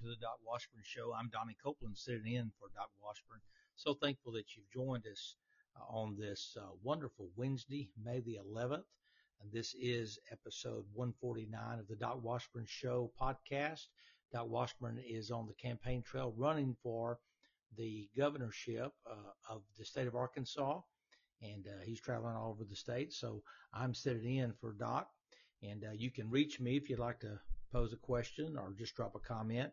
to the Doc Washburn Show. I'm Donnie Copeland sitting in for Doc Washburn. So thankful that you've joined us uh, on this uh, wonderful Wednesday, May the 11th. And this is episode 149 of the Doc Washburn Show podcast. Doc Washburn is on the campaign trail running for the governorship uh, of the state of Arkansas. And uh, he's traveling all over the state. So I'm sitting in for Doc. And uh, you can reach me if you'd like to pose a question or just drop a comment.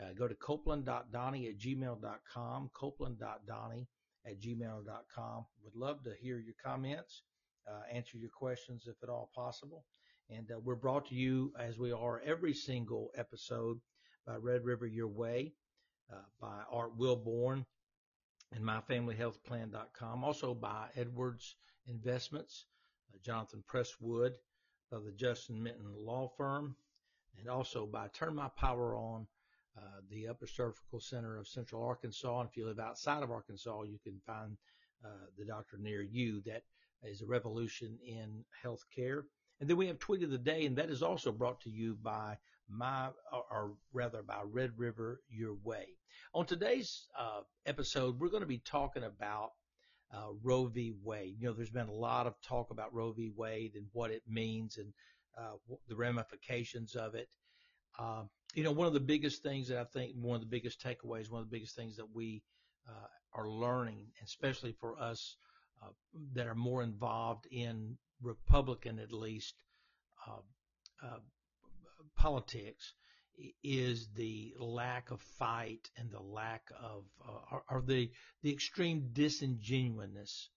Uh, go to copeland.donnie at gmail.com, copeland.donnie at gmail.com. Would love to hear your comments, uh, answer your questions if at all possible. And uh, we're brought to you, as we are every single episode, by Red River Your Way, uh, by Art Wilborn and MyFamilyHealthPlan.com, also by Edwards Investments, uh, Jonathan Presswood of the Justin Minton Law Firm, and also by Turn My Power On, uh, the Upper Cervical Center of Central Arkansas. And if you live outside of Arkansas, you can find uh, the doctor near you. That is a revolution in healthcare. And then we have Tweet of the Day, and that is also brought to you by my, or, or rather by Red River Your Way. On today's uh, episode, we're going to be talking about uh, Roe v. Wade. You know, there's been a lot of talk about Roe v. Wade and what it means and uh, the ramifications of it. Uh, you know, one of the biggest things that I think, one of the biggest takeaways, one of the biggest things that we uh, are learning, especially for us uh, that are more involved in Republican, at least, uh, uh, politics, is the lack of fight and the lack of, uh, or, or the the extreme disingenuousness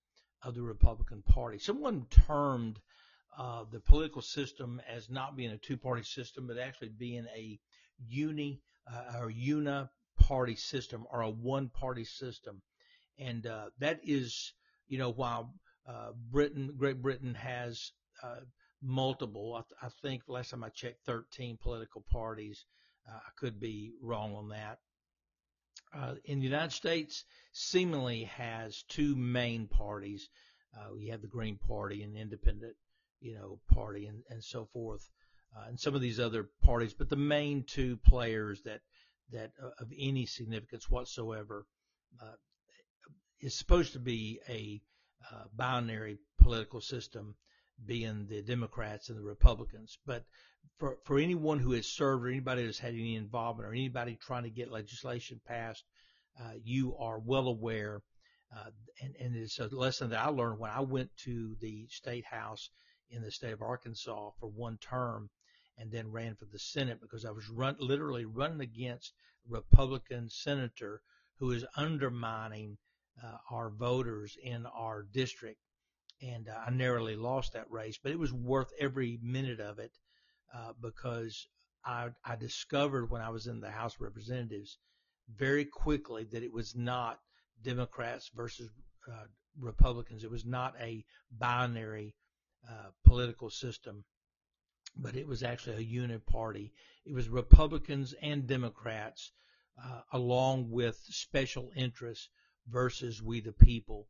of the Republican Party. Someone termed uh, the political system as not being a two-party system, but actually being a uni uh, or uni-party system or a one-party system, and uh, that is, you know, while uh, Britain, Great Britain has uh, multiple, I, th- I, think last time I checked, 13 political parties. Uh, I could be wrong on that. in the United States, seemingly has two main parties. you have the Green Party and Independent you know, party and, and so forth, uh, and some of these other parties. But the main two players that that uh, of any significance whatsoever uh, is supposed to be a uh, binary political system, being the Democrats and the Republicans. But for for anyone who has served or anybody who's had any involvement or anybody trying to get legislation passed, uh, you are well aware. Uh, and, and it's a lesson that I learned when I went to the state house in the state of Arkansas for one term and then ran for the Senate because I was run, literally running against a Republican senator who is undermining uh, our voters in our district. And uh, I narrowly lost that race, but it was worth every minute of it uh, because I, I discovered when I was in the House of Representatives very quickly that it was not Democrats versus uh, Republicans. It was not a binary uh, political system, but it was actually a uni-party. It was Republicans and Democrats, uh, along with special interests versus we the people.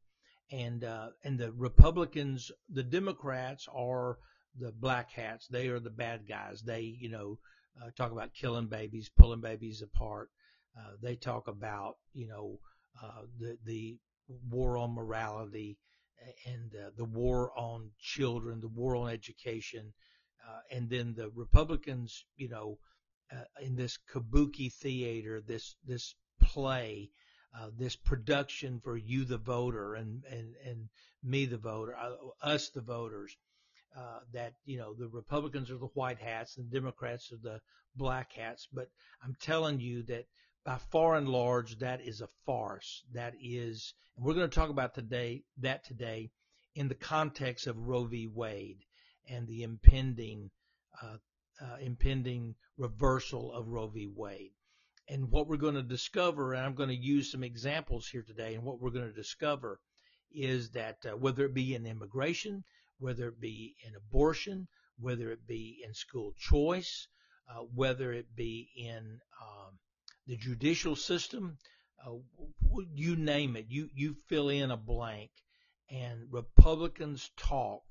And uh, and the Republicans, the Democrats are the black hats. They are the bad guys. They you know uh, talk about killing babies, pulling babies apart. Uh, they talk about you know uh, the the war on morality and uh, the war on children, the war on education, uh, and then the Republicans, you know, uh, in this kabuki theater, this this play, uh, this production for you the voter and and and me the voter, uh, us the voters. Uh, that you know the Republicans are the white hats and the Democrats are the black hats, but I'm telling you that by far and large, that is a farce. That is, and we're going to talk about today that today in the context of Roe v. Wade and the impending uh, uh, impending reversal of Roe v. Wade. And what we're going to discover, and I'm going to use some examples here today, and what we're going to discover is that uh, whether it be in immigration, whether it be in abortion, whether it be in school choice, uh, whether it be in um, the judicial system, uh, you name it, you, you fill in a blank, and Republicans talk,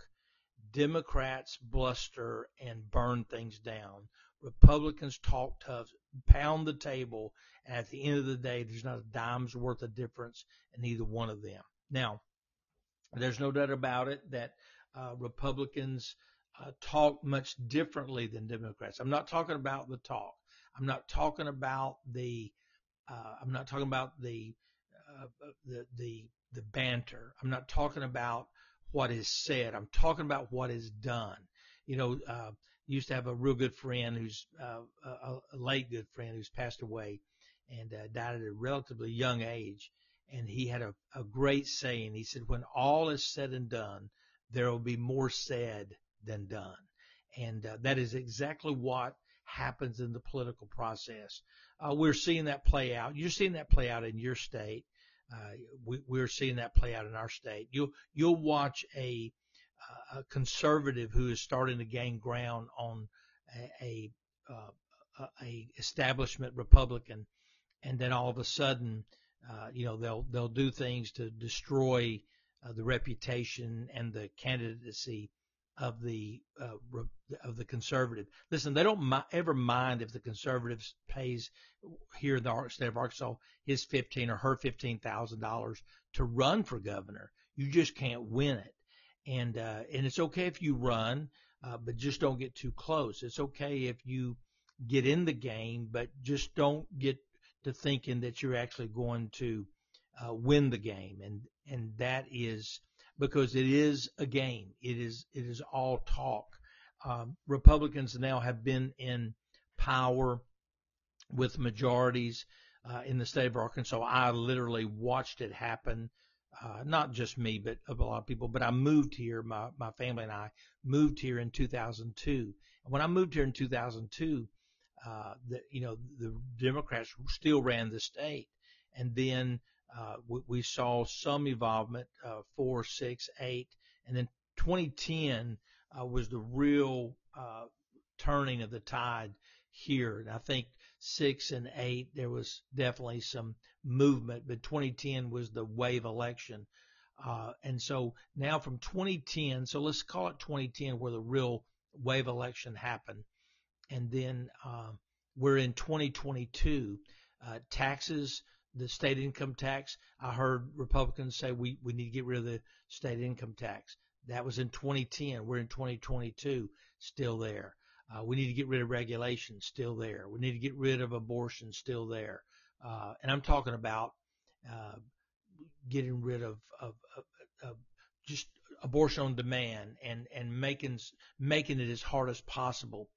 Democrats bluster and burn things down. Republicans talk tough, pound the table, and at the end of the day, there's not a dime's worth of difference in either one of them. Now, there's no doubt about it that uh, Republicans uh, talk much differently than Democrats. I'm not talking about the talk. I'm not talking about the. Uh, I'm not talking about the, uh, the the the banter. I'm not talking about what is said. I'm talking about what is done. You know, uh, used to have a real good friend who's uh, a, a late good friend who's passed away and uh, died at a relatively young age. And he had a, a great saying. He said, "When all is said and done, there will be more said than done." And uh, that is exactly what happens in the political process. Uh, we're seeing that play out. You're seeing that play out in your state. Uh, we, we're seeing that play out in our state. You'll you'll watch a, a conservative who is starting to gain ground on a, a, uh, a establishment Republican, and then all of a sudden, uh, you know, they'll they'll do things to destroy uh, the reputation and the candidacy of the uh, of the conservative. Listen, they don't mi- ever mind if the conservatives pays here in the state of Arkansas his fifteen or her fifteen thousand dollars to run for governor. You just can't win it, and uh, and it's okay if you run, uh, but just don't get too close. It's okay if you get in the game, but just don't get to thinking that you're actually going to uh, win the game, and and that is because it is a game. It is it is all talk. Um, Republicans now have been in power with majorities uh, in the state of Arkansas. I literally watched it happen. Uh, not just me, but a lot of people. But I moved here. My my family and I moved here in 2002. And when I moved here in 2002, uh, the you know the Democrats still ran the state, and then uh, we, we, saw some involvement, uh, four, six, eight, and then 2010 uh, was the real uh, turning of the tide here. And I think six and eight, there was definitely some movement, but 2010 was the wave election. Uh, and so now from 2010, so let's call it 2010 where the real wave election happened. And then we're in 2022. taxes the state income tax. I heard Republicans say we, we need to get rid of the state income tax. That was in 2010. We're in 2022, still there. Uh, we need to get rid of regulation, still there. We need to get rid of abortion, still there. Uh, and I'm talking about uh, getting rid of, of, of, of, just abortion on demand and, and making making it as hard as possible.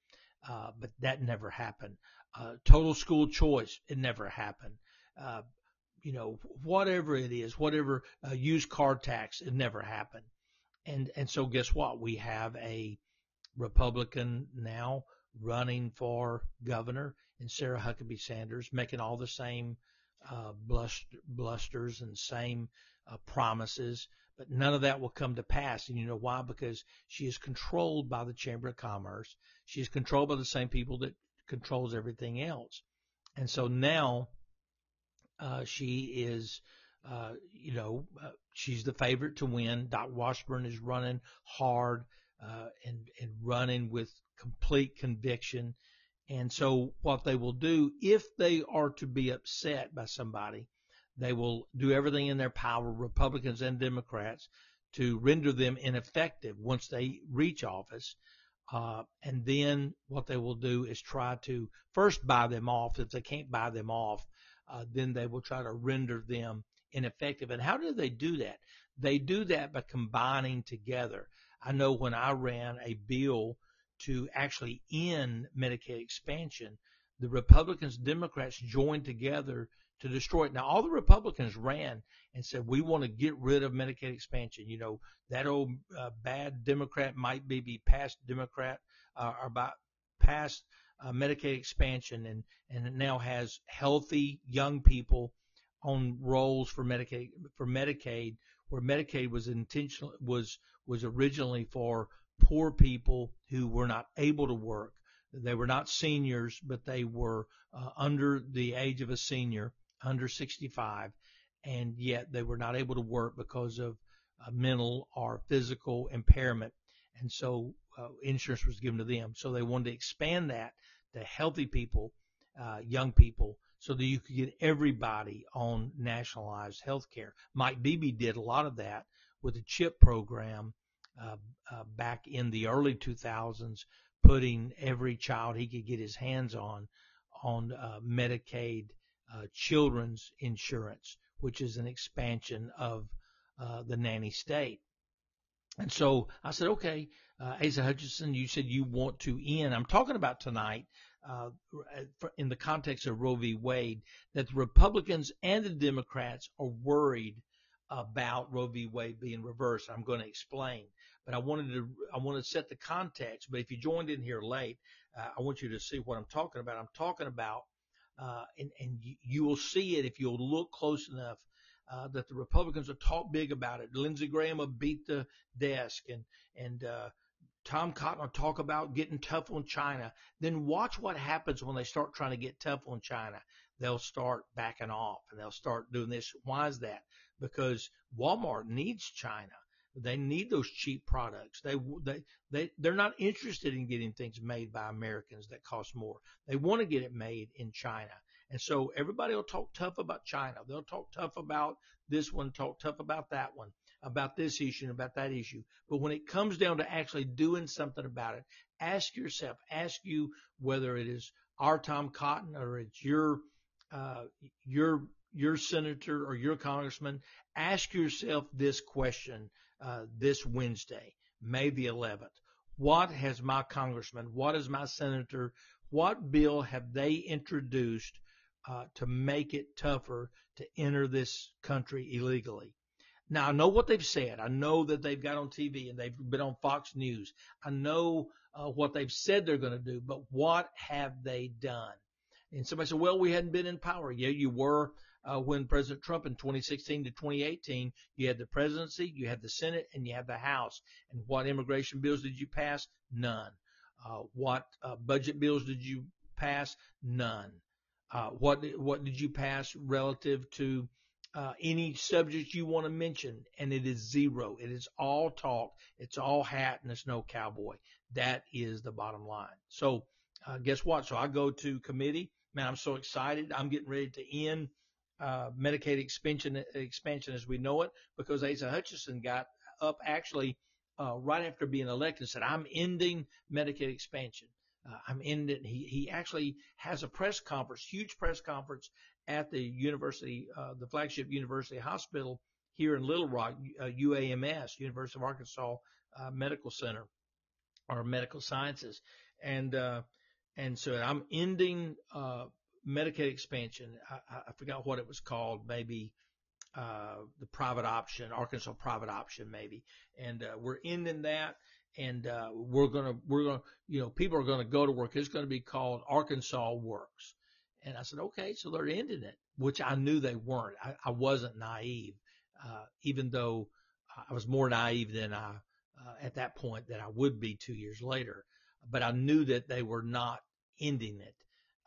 Uh, but that never happened. Uh, total school choice, it never happened uh, you know, whatever it is, whatever uh, used car tax, it never happened. And and so guess what? We have a Republican now running for governor and Sarah Huckabee Sanders making all the same uh, bluster, blusters and same uh, promises, but none of that will come to pass. And you know why? Because she is controlled by the Chamber of Commerce. She is controlled by the same people that controls everything else. And so now uh, she is, uh, you know, uh, she's the favorite to win. Doc Washburn is running hard uh, and and running with complete conviction. And so, what they will do, if they are to be upset by somebody, they will do everything in their power, Republicans and Democrats, to render them ineffective once they reach office. Uh, and then what they will do is try to first buy them off. If they can't buy them off, uh, then they will try to render them ineffective. And how do they do that? They do that by combining together. I know when I ran a bill to actually end Medicaid expansion, the Republicans, Democrats joined together to destroy it. Now, all the Republicans ran and said, we want to get rid of Medicaid expansion. You know, that old uh, bad Democrat might be, be past Democrat uh, or by past uh, Medicaid expansion and, and it now has healthy young people on rolls for Medicaid for Medicaid where Medicaid was intentional was was originally for poor people who were not able to work. They were not seniors, but they were uh, under the age of a senior, under 65, and yet they were not able to work because of uh, mental or physical impairment. And so uh, insurance was given to them. So they wanted to expand that to healthy people, uh, young people, so that you could get everybody on nationalized health care. Mike Beebe did a lot of that with the CHIP program uh, uh, back in the early 2000s, putting every child he could get his hands on on uh, Medicaid uh, children's insurance, which is an expansion of uh, the nanny state. And so I said, okay, uh, Asa Hutchinson, you said you want to end. I'm talking about tonight uh, in the context of Roe v. Wade that the Republicans and the Democrats are worried about Roe v. Wade being reversed. I'm going to explain, but I wanted to I want to set the context. But if you joined in here late, uh, I want you to see what I'm talking about. I'm talking about, uh, and and you will see it if you'll look close enough. Uh, that the Republicans will talk big about it. Lindsey Graham will beat the desk, and and uh, Tom Cotton will talk about getting tough on China. Then watch what happens when they start trying to get tough on China. They'll start backing off and they'll start doing this. Why is that? Because Walmart needs China. They need those cheap products. They they they they're not interested in getting things made by Americans that cost more. They want to get it made in China. And so everybody will talk tough about China. They'll talk tough about this one, talk tough about that one about this issue and about that issue. But when it comes down to actually doing something about it, ask yourself, ask you whether it is our Tom Cotton or it's your, uh, your, your senator or your congressman, ask yourself this question, uh, this Wednesday, May the 11th. What has my congressman, what has my senator, what bill have they introduced uh, to make it tougher to enter this country illegally? Now I know what they've said. I know that they've got on TV and they've been on Fox News. I know uh, what they've said they're going to do, but what have they done? And somebody said, well, we hadn't been in power. Yeah, you were uh, when President Trump in 2016 to 2018, you had the presidency, you had the Senate, and you had the House. And what immigration bills did you pass? None. Uh, what uh, budget bills did you pass? None. Uh, what what did you pass relative to uh, any subject you want to mention, and it is zero. It is all talk. It's all hat, and it's no cowboy. That is the bottom line. So, uh, guess what? So I go to committee. Man, I'm so excited. I'm getting ready to end uh, Medicaid expansion expansion as we know it because Asa Hutchinson got up actually uh, right after being elected and said, "I'm ending Medicaid expansion." Uh, I'm ending. He he actually has a press conference, huge press conference at the university, uh, the flagship university hospital here in Little Rock, uh, UAMS, University of Arkansas uh, Medical Center, or Medical Sciences, and uh, and so I'm ending uh, Medicaid expansion. I, I forgot what it was called, maybe the private option, Arkansas private option, maybe, and we're ending that. And uh, we're gonna, we're gonna, you know, people are gonna go to work. It's gonna be called Arkansas Works and I said, okay, so they're ending it, which I knew they weren't. I, I wasn't naive, uh, even though I was more naive than I, uh, at that point that I would be two years later. But I knew that they were not ending it,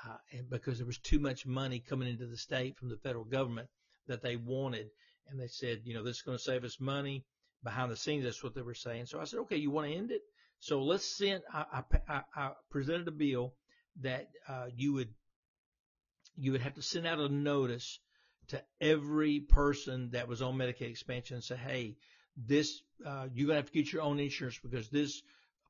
uh, and because there was too much money coming into the state from the federal government that they wanted. And they said, you know, this is going to save us money. Behind the scenes, that's what they were saying. So I said, okay, you want to end it? So let's send, I, I, I presented a bill that, uh, you would you would have to send out a notice to every person that was on Medicaid expansion and say, hey, this, uh, you're to have to get your own insurance because this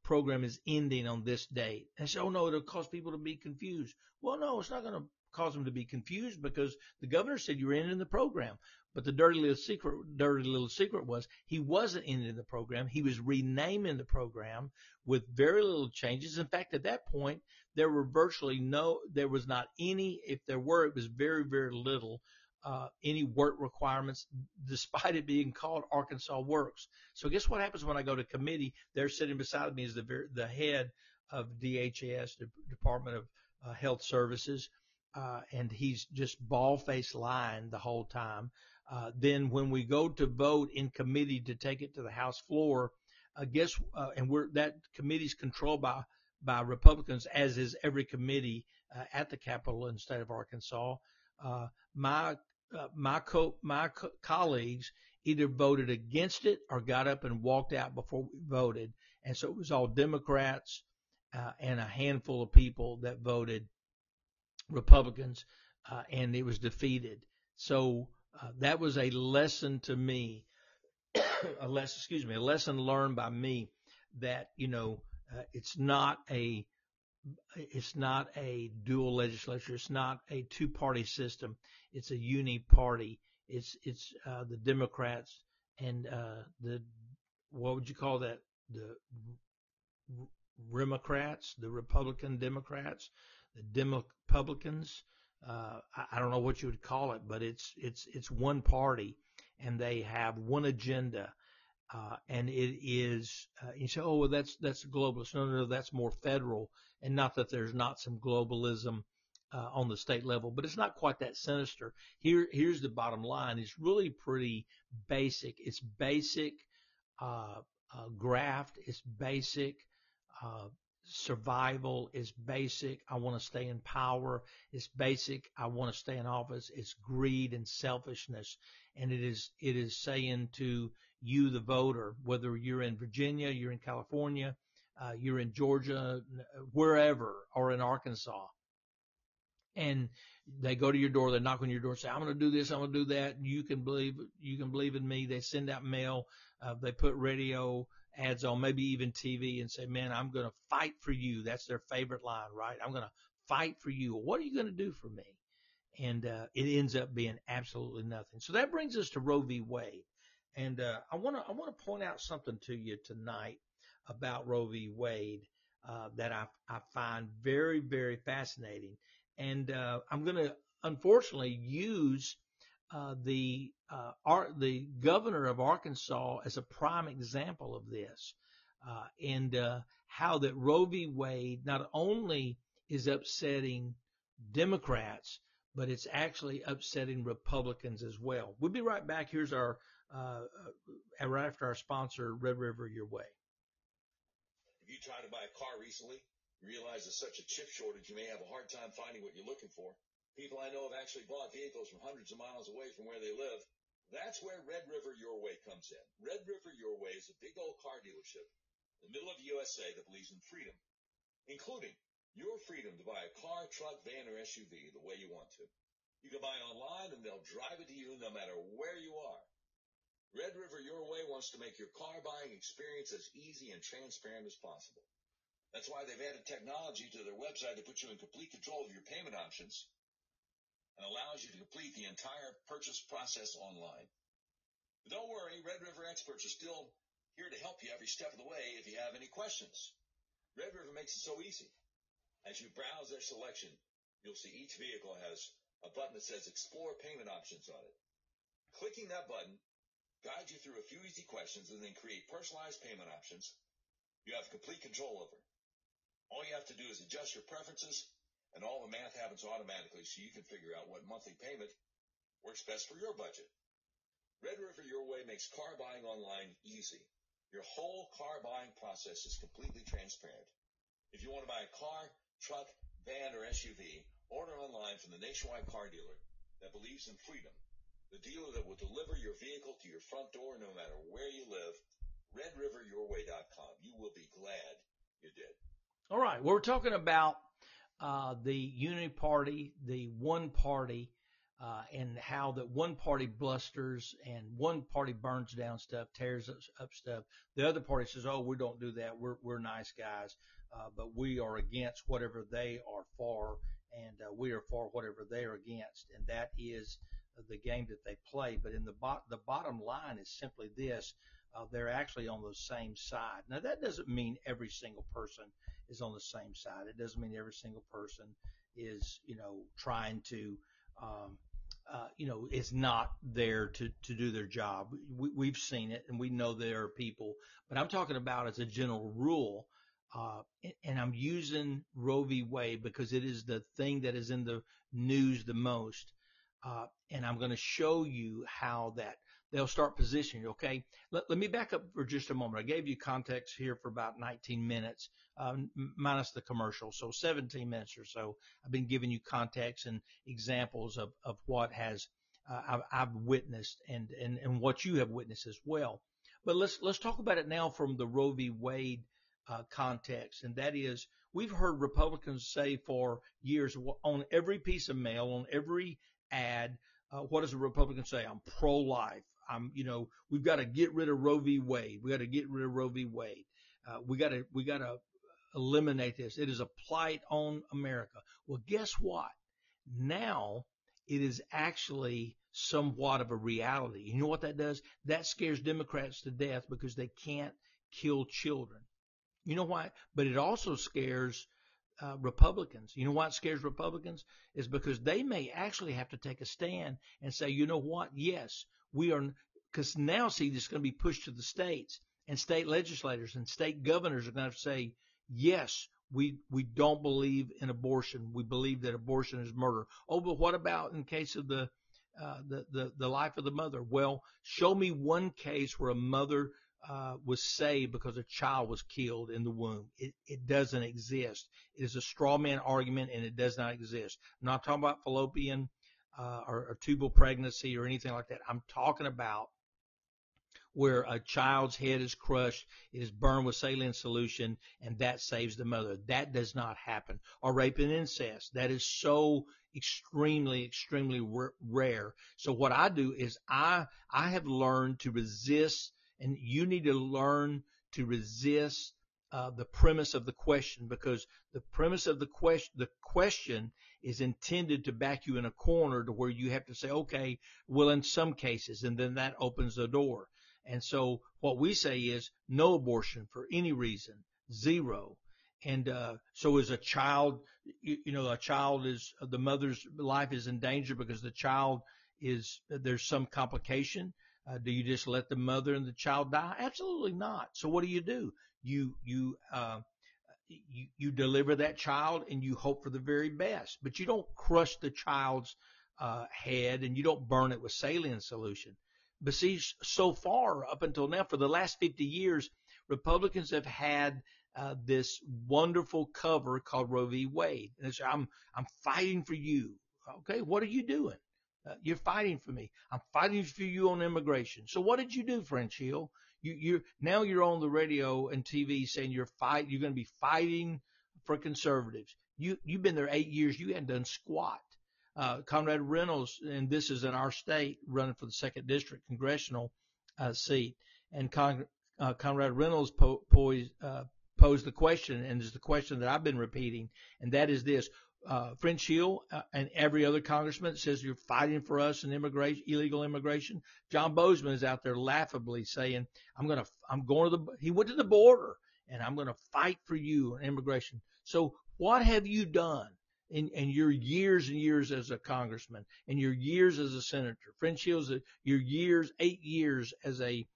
program is ending on this date. And say, oh no, it'll cause people to be confused. Well, no, it's not going to cause them to be confused because the governor said you were ending the program. But the dirty little secret, dirty little secret was he wasn't ending the program. He was renaming the program with very little changes. In fact, at that point, there were virtually no, there was not any, if there were, it was very, very little, uh, any work requirements, despite it being called Arkansas Works. So guess what happens when I go to committee? They're sitting beside me as the, the head of DHS, the Department of uh, Health Services. Uh, and he's just ball faced lying the whole time. Uh, then when we go to vote in committee to take it to the House floor, uh, guess uh, and we're that committee is controlled by by Republicans, as is every committee uh, at the Capitol in the state of Arkansas. Uh, my my co- my co- colleagues either voted against it or got up and walked out before we voted, and so it was all Democrats uh, and a handful of people that voted Republicans, uh, and it was defeated. So uh, that was a lesson to me, a lesson, excuse me, a lesson learned by me that you know uh, it's not a it's not a dual legislature. It's not a two-party system. It's a uni-party. It's it's uh, the Democrats and uh, the what would you call that? The Democrats, the Republican Democrats, the Republicans. Uh, I, don't know what you would call it, but it's it's it's one party, and they have one agenda, uh, and it is. Uh, you say, oh, well, that's that's globalist. No, no, no, that's more federal, and not that there's not some globalism uh, on the state level, but it's not quite that sinister. Here, here's the bottom line: it's really pretty basic. It's basic uh, uh, graft. It's basic survival is basic. I want to stay in power. It's basic. I want to stay in office. It's greed and selfishness. And it is, it is saying to you, the voter, whether you're in Virginia, you're in California, uh, you're in Georgia, wherever, or in Arkansas, and they go to your door, they knock on your door, say, I'm going to do this, I'm going to do that. You can believe, you can believe in me. They send out mail. Uh, they put radio ads on, maybe even TV and say, man, I'm going to fight for you. That's their favorite line, right? I'm going to fight for you. What are you going to do for me? And, uh, it ends up being absolutely nothing. So that brings us to Roe v. Wade. And, uh, I want to, I want to point out something to you tonight about Roe v. Wade, uh, that I, I find very, very fascinating. And, uh, I'm going to unfortunately use uh, the uh, Ar- the governor of Arkansas as a prime example of this, uh, and uh, how that Roe v. Wade not only is upsetting Democrats, but it's actually upsetting Republicans as well. We'll be right back. Here's our uh, right after our sponsor, Red River Your Way. If you tried to buy a car recently, realize there's such a chip shortage, you may have a hard time finding what you're looking for. People I know have actually bought vehicles from hundreds of miles away from where they live. That's where Red River Your Way comes in. Red River Your Way is a big old car dealership in the middle of the USA that believes in freedom, including your freedom to buy a car, truck, van, or SUV the way you want to. You can buy online and they'll drive it to you no matter where you are. Red River Your Way wants to make your car buying experience as easy and transparent as possible. That's why they've added technology to their website to put you in complete control of your payment options and allows you to complete the entire purchase process online. But don't worry, Red River experts are still here to help you every step of the way if you have any questions. Red River makes it so easy. As you browse their selection, you'll see each vehicle has a button that says explore payment options on it. Clicking that button guides you through a few easy questions and then create personalized payment options you have complete control over. All you have to do is adjust your preferences and all the math happens automatically so you can figure out what monthly payment works best for your budget. Red River Your Way makes car buying online easy. Your whole car buying process is completely transparent. If you want to buy a car, truck, van, or SUV, order online from the nationwide car dealer that believes in freedom. The dealer that will deliver your vehicle to your front door no matter where you live. RedRiverYourWay.com. You will be glad you did. All right. We're talking about uh, the unity party, the one party, uh, and how that one party blusters and one party burns down stuff, tears up stuff. The other party says, "Oh, we don't do that. We're we're nice guys, uh, but we are against whatever they are for, and uh, we are for whatever they are against." And that is the game that they play. But in the bo- the bottom line is simply this: uh, they're actually on the same side. Now that doesn't mean every single person is on the same side. It doesn't mean every single person is, you know, trying to, um, uh, you know, is not there to, to do their job. We, we've seen it and we know there are people, but I'm talking about as a general rule. Uh, and I'm using Roe v. Wade because it is the thing that is in the news the most. Uh, and I'm going to show you how that they'll start positioning. Okay. Let, let me back up for just a moment. I gave you context here for about 19 minutes, um, minus the commercial. So 17 minutes or so. I've been giving you context and examples of, of what has, uh, I've, I've witnessed and, and, and what you have witnessed as well. But let's, let's talk about it now from the Roe v. Wade uh, context, and that is we've heard Republicans say for years on every piece of mail, on every ad, uh, what does a Republican say? I'm pro-life. I'm, you know, we've got to get rid of Roe v. Wade. We got to get rid of Roe v. Wade. Uh, we got to, we got to eliminate this. It is a plight on America. Well, guess what? Now it is actually somewhat of a reality. You know what that does? That scares Democrats to death because they can't kill children. You know why? But it also scares uh, Republicans. You know why it scares Republicans? Is because they may actually have to take a stand and say, you know what? Yes, we are, because now see, this is going to be pushed to the states and state legislators and state governors are going to say, yes, we we don't believe in abortion. We believe that abortion is murder. Oh, but what about in case of the uh, the, the the life of the mother? Well, show me one case where a mother uh, was saved because a child was killed in the womb. It, it doesn't exist. It is a straw man argument and it does not exist. I'm not talking about fallopian uh, or, or tubal pregnancy or anything like that. I'm talking about where a child's head is crushed, it is burned with saline solution, and that saves the mother. That does not happen. Or rape and incest. That is so extremely, extremely rare. So what I do is I, I have learned to resist and you need to learn to resist uh, the premise of the question because the premise of the question the question is intended to back you in a corner to where you have to say okay well in some cases and then that opens the door and so what we say is no abortion for any reason zero and uh, so as a child you, you know a child is the mother's life is in danger because the child is there's some complication uh, do you just let the mother and the child die? Absolutely not. So what do you do? You you uh, you, you deliver that child and you hope for the very best, but you don't crush the child's uh, head and you don't burn it with saline solution. But see, so far up until now, for the last 50 years, Republicans have had uh, this wonderful cover called Roe v. Wade. And it's, I'm I'm fighting for you. Okay, what are you doing? Uh, you're fighting for me. I'm fighting for you on immigration. So what did you do, French Hill? You, you now you're on the radio and TV saying you're fight. You're going to be fighting for conservatives. You you've been there eight years. You hadn't done squat. Uh, Conrad Reynolds, and this is in our state, running for the second district congressional uh, seat, and Con, uh, Conrad Reynolds po- poised, uh, posed the question, and is the question that I've been repeating, and that is this: uh, French Hill uh, and every other congressman says you're fighting for us in immigration, illegal immigration. John Boozman is out there laughably saying, "I'm gonna, I'm going to the." He went to the border, and I'm going to fight for you in immigration. So, what have you done in, in your years and years as a congressman, and your years as a senator? French Hill's a, your years, eight years as a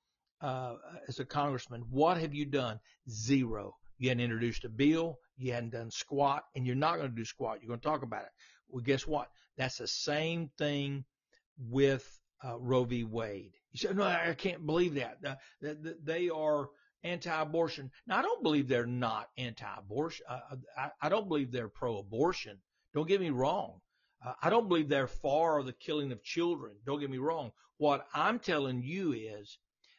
uh, as a congressman. What have you done? Zero. You hadn't introduced a bill. You hadn't done squat, and you're not going to do squat. You're going to talk about it. Well, guess what? That's the same thing with uh, Roe v. Wade. You say, no, I can't believe that. Uh, they are anti-abortion. Now, I don't believe they're not anti-abortion. Uh, I, I don't believe they're pro-abortion. Don't get me wrong. Uh, I don't believe they're for the killing of children. Don't get me wrong. What I'm telling you is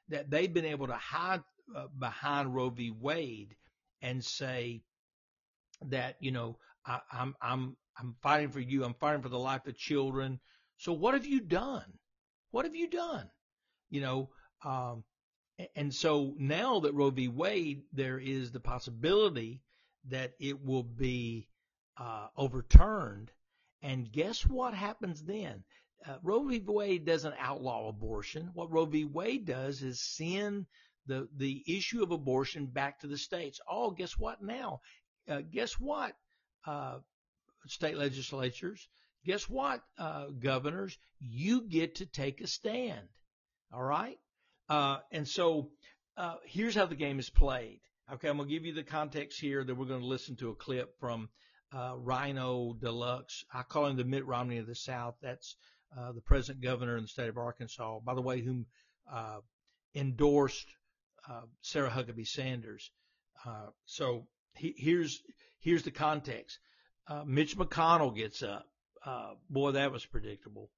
that they've been able to hide uh, behind Roe v. Wade and say that you know I, I'm I'm I'm fighting for you. I'm fighting for the life of children. So what have you done? What have you done? You know, um, and so now that Roe v. Wade, there is the possibility that it will be uh, overturned. And guess what happens then? Uh, Roe v. Wade doesn't outlaw abortion. What Roe v. Wade does is send the the issue of abortion back to the states. Oh, guess what now? Uh, guess what? Uh, state legislatures. Guess what, uh, governors? You get to take a stand. All right. Uh, and so uh, here's how the game is played. Okay, I'm gonna give you the context here. That we're gonna listen to a clip from Rhino Deluxe. I call him the Mitt Romney of the South. That's the present governor in the state of Arkansas. By the way, whom endorsed Sarah Huckabee Sanders. Uh, so he, here's here's the context. Uh, Mitch McConnell gets up. Uh, boy, that was predictable.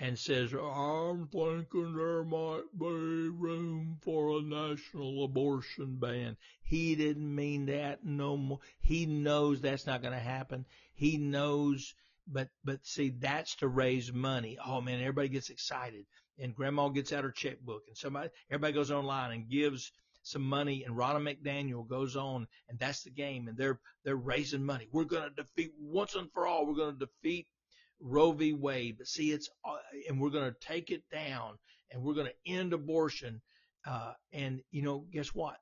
and says, I'm thinking there might be room for a national abortion ban. He didn't mean that no more. He knows that's not going to happen. He knows, but, but see, that's to raise money. Oh man, everybody gets excited and grandma gets out her checkbook and somebody, everybody goes online and gives some money and Ronna McDaniel goes on and that's the game and they're, they're raising money. We're going to defeat once and for all. We're going to defeat Roe v. Wade, but see, it's, uh, and we're going to take it down and we're going to end abortion. Uh, and you know, guess what?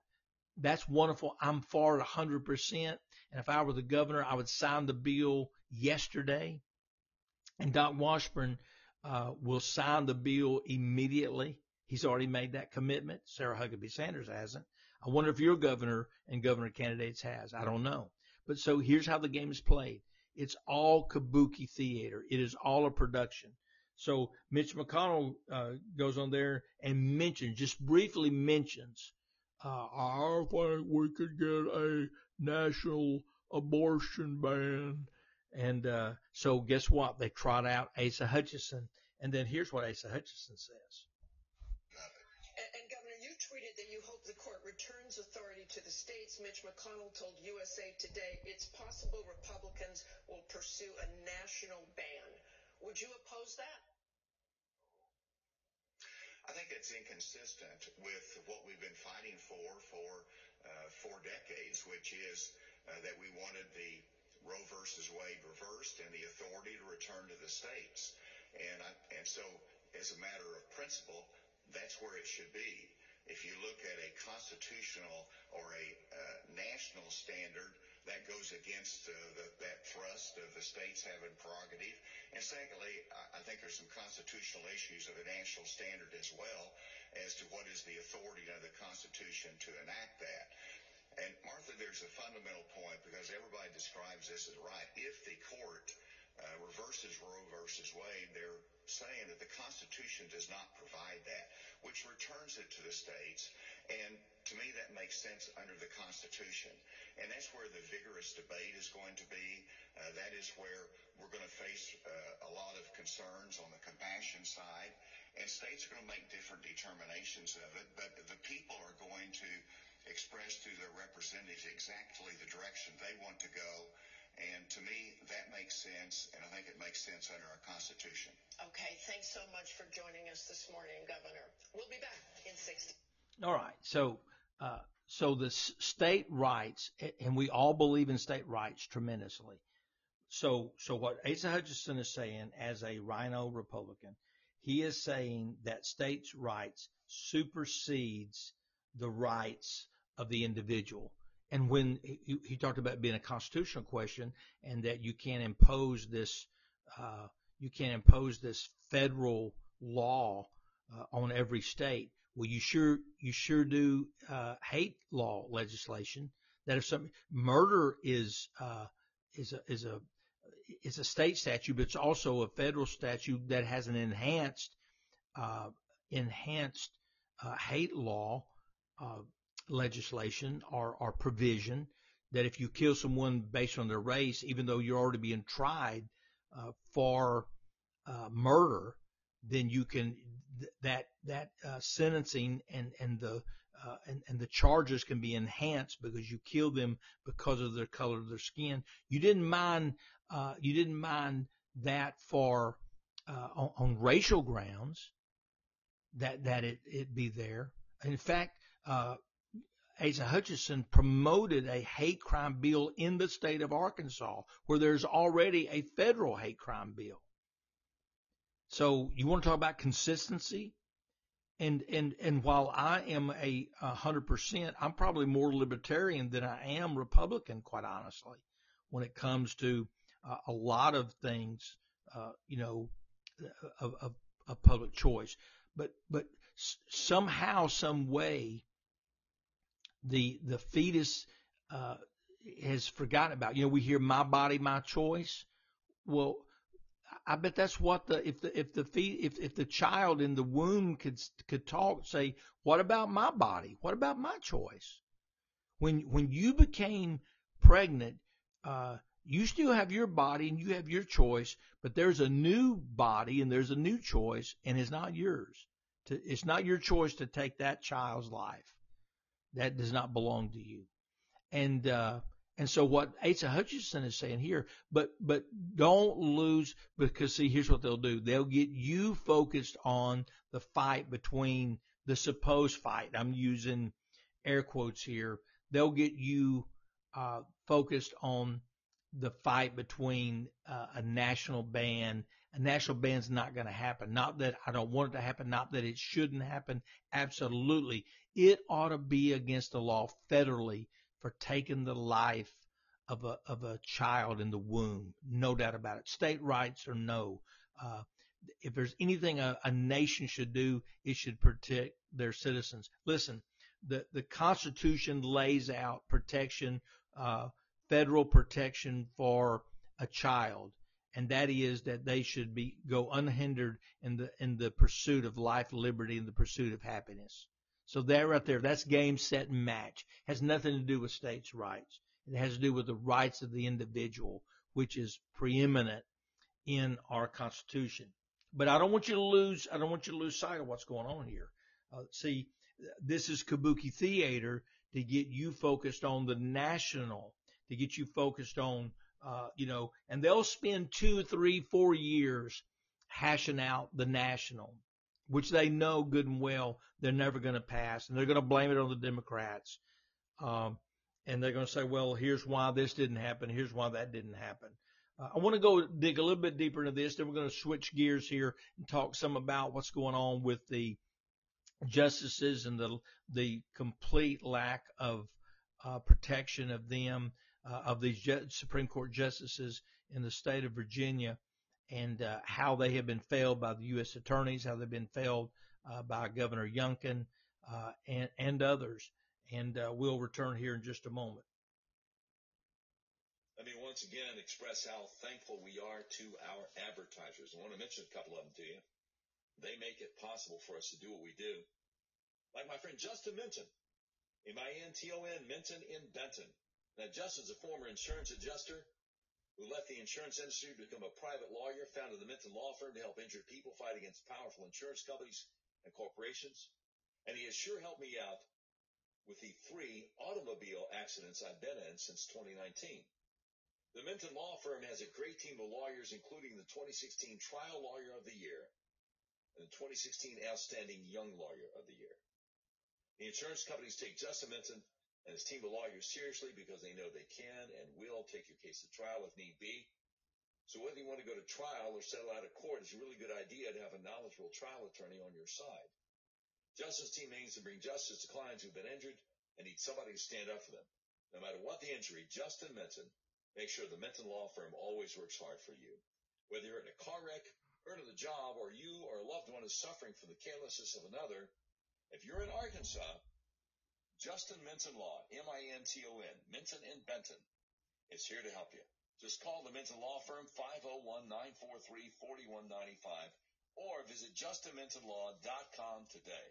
That's wonderful. I'm for it 100%. And if I were the governor, I would sign the bill yesterday. And Doc Washburn, uh, will sign the bill immediately. He's already made that commitment. Sarah Huckabee Sanders hasn't. I wonder if your governor and governor candidates has. I don't know. But so here's how the game is played. It's all kabuki theater. It is all a production. So Mitch McConnell uh, goes on there and mentions, just briefly mentions, uh, I think we could get a national abortion ban. And uh, so guess what? They trot out Asa Hutchinson. And then here's what Asa Hutchinson says. And, and Governor, you tweeted that you hope the court returns authority to the states. Mitch McConnell told USA Today it's possible Republicans will pursue a national ban. Would you oppose that? I think that's inconsistent with what we've been fighting for for uh, four decades, which is uh, that we wanted the Roe versus Wade reversed and the authority to return to the states. And, I, and so, as a matter of principle, that's where it should be. If you look at a constitutional or a uh, national standard, that goes against uh, the, that thrust of the states having prerogative. And secondly, I, I think there's some constitutional issues of a national standard as well as to what is the authority of the Constitution to enact that. And Martha, there's a fundamental point because everybody describes this as right. If the court uh, reverses Roe versus Wade, they're saying that the Constitution does not provide that, which returns it to the states. And to me, that makes sense under the Constitution. And that's where the vigorous debate is going to be. Uh, that is where we're going to face uh, a lot of concerns on the compassion side. And states are going to make different determinations of it, but the people are going to express through their representatives exactly the direction they want to go. And to me, that makes sense, and I think it makes sense under our Constitution. Okay, thanks so much for joining us this morning, Governor. We'll be back in 60. All right. So, uh, so the state rights, and we all believe in state rights tremendously. So, so what Asa Hutchinson is saying as a Rhino Republican, he is saying that states' rights supersedes the rights of the individual. And when he, he talked about being a constitutional question and that you can't impose this, uh, you can't impose this federal law uh, on every state. Well, you sure you sure do uh, hate law legislation. That if some murder is uh, is a is a is a state statute, but it's also a federal statute that has an enhanced uh, enhanced uh, hate law legislation or, or provision that if you kill someone based on their race, even though you're already being tried uh, for uh, murder, then you can th- that that uh, sentencing and and the uh, and, and the charges can be enhanced because you killed them because of their color of their skin. You didn't mind uh, you didn't mind that for uh, on, on racial grounds that that it it be there. In fact, Asa Hutchinson promoted a hate crime bill in the state of Arkansas, where there's already a federal hate crime bill. So you want to talk about consistency? And and and while I am a hundred percent, I'm probably more libertarian than I am Republican, quite honestly, when it comes to uh, a lot of things, uh, you know, of, of, of public choice. But but somehow, some way, the the fetus uh, has forgotten about. You know, we hear "my body, my choice." Well, I bet that's what the if the if the if if the child in the womb could could talk, say, "What about my body? What about my choice?" When when you became pregnant, uh, You still have your body and you have your choice, but there's a new body and there's a new choice and it's not yours. To, it's not your choice to take that child's life. That does not belong to you. And, uh, and so what Asa Hutchinson is saying here, but, but don't lose because see, here's what they'll do. They'll get you focused on the fight between the supposed fight. I'm using air quotes here. They'll get you, uh, focused on the fight between uh, a national ban. A national ban's not going to happen. Not that I don't want it to happen. Not that it shouldn't happen. Absolutely. It ought to be against the law federally for taking the life of a of a child in the womb. No doubt about it. State rights or no. Uh, if there's anything a, a, nation should do, it should protect their citizens. Listen, the the Constitution lays out protection, uh, federal protection for a child, and that is that they should be go unhindered in the in the pursuit of life, liberty, and the pursuit of happiness. So that right there, that's game, set, and match. Has nothing to do with states' rights. It has to do with the rights of the individual, which is preeminent in our Constitution. But I don't want you to lose. I don't want you to lose sight of what's going on here. Uh, see, this is kabuki theater to get you focused on the national, to get you focused on, uh, you know, and they'll spend two, three, four years hashing out the national which they know good and well they're never going to pass, and they're going to blame it on the Democrats. Um, and they're going to say, well, here's why this didn't happen. Here's why that didn't happen. Uh, I want to go dig a little bit deeper into this. Then we're going to switch gears here and talk some about what's going on with the justices and the the complete lack of uh, protection of them uh, of these Supreme Court justices in the state of Virginia and uh, how they have been failed by the U.S. attorneys, how they've been failed uh, by Governor Youngkin uh, and, and others. And uh, we'll return here in just a moment. Let me once again express how thankful we are to our advertisers. I want to mention a couple of them to you. They make it possible for us to do what we do. Like my friend Justin Minton, M-I-N-T-O-N, Minton in Benton. Now, Justin's a former insurance adjuster who left the insurance industry to become a private lawyer, founded the Minton Law Firm to help injured people fight against powerful insurance companies and corporations. And he has sure helped me out with the three automobile accidents I've been in since 2019. The Minton Law Firm has a great team of lawyers, including the 2016 Trial Lawyer of the Year and the 2016 Outstanding Young Lawyer of the Year. The insurance companies take Justin Minton and his team of lawyers seriously because they know they can and will take your case to trial if need be. So whether you want to go to trial or settle out of court, it's a really good idea to have a knowledgeable trial attorney on your side. Justin's team aims to bring justice to clients who've been injured and need somebody to stand up for them. No matter what the injury, Justin Minton makes sure the Minton Law Firm always works hard for you. Whether you're in a car wreck, hurt of the job, or you or a loved one is suffering from the carelessness of another, if you're in Arkansas, Justin Minton Law, M-I-N-T-O-N, Minton in Benton, is here to help you. Just call the Minton Law Firm 501-943-4195 or visit justinmintonlaw.com today.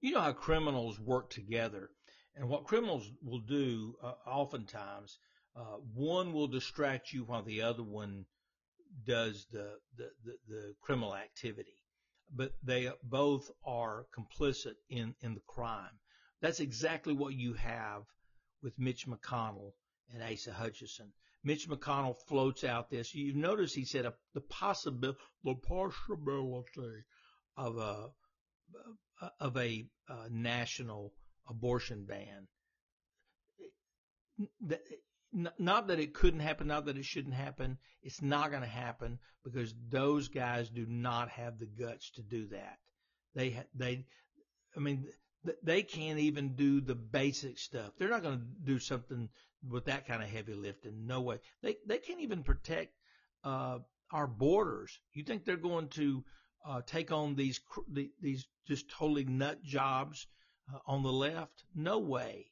You know how criminals work together, and what criminals will do uh, oftentimes, uh, one will distract you while the other one does the, the, the, the criminal activity. But they both are complicit in, in the crime. That's exactly what you have with Mitch McConnell and Asa Hutchinson. Mitch McConnell floats out this. You notice he said a, the possibility, the possibility of a of a uh, national abortion ban. Not that it couldn't happen, not that it shouldn't happen. It's not going to happen because those guys do not have the guts to do that. They they, I mean they can't even do the basic stuff. They're not going to do something with that kind of heavy lifting. No way. They they can't even protect uh, our borders. You think they're going to uh, take on these these just totally nut jobs uh, on the left? No way.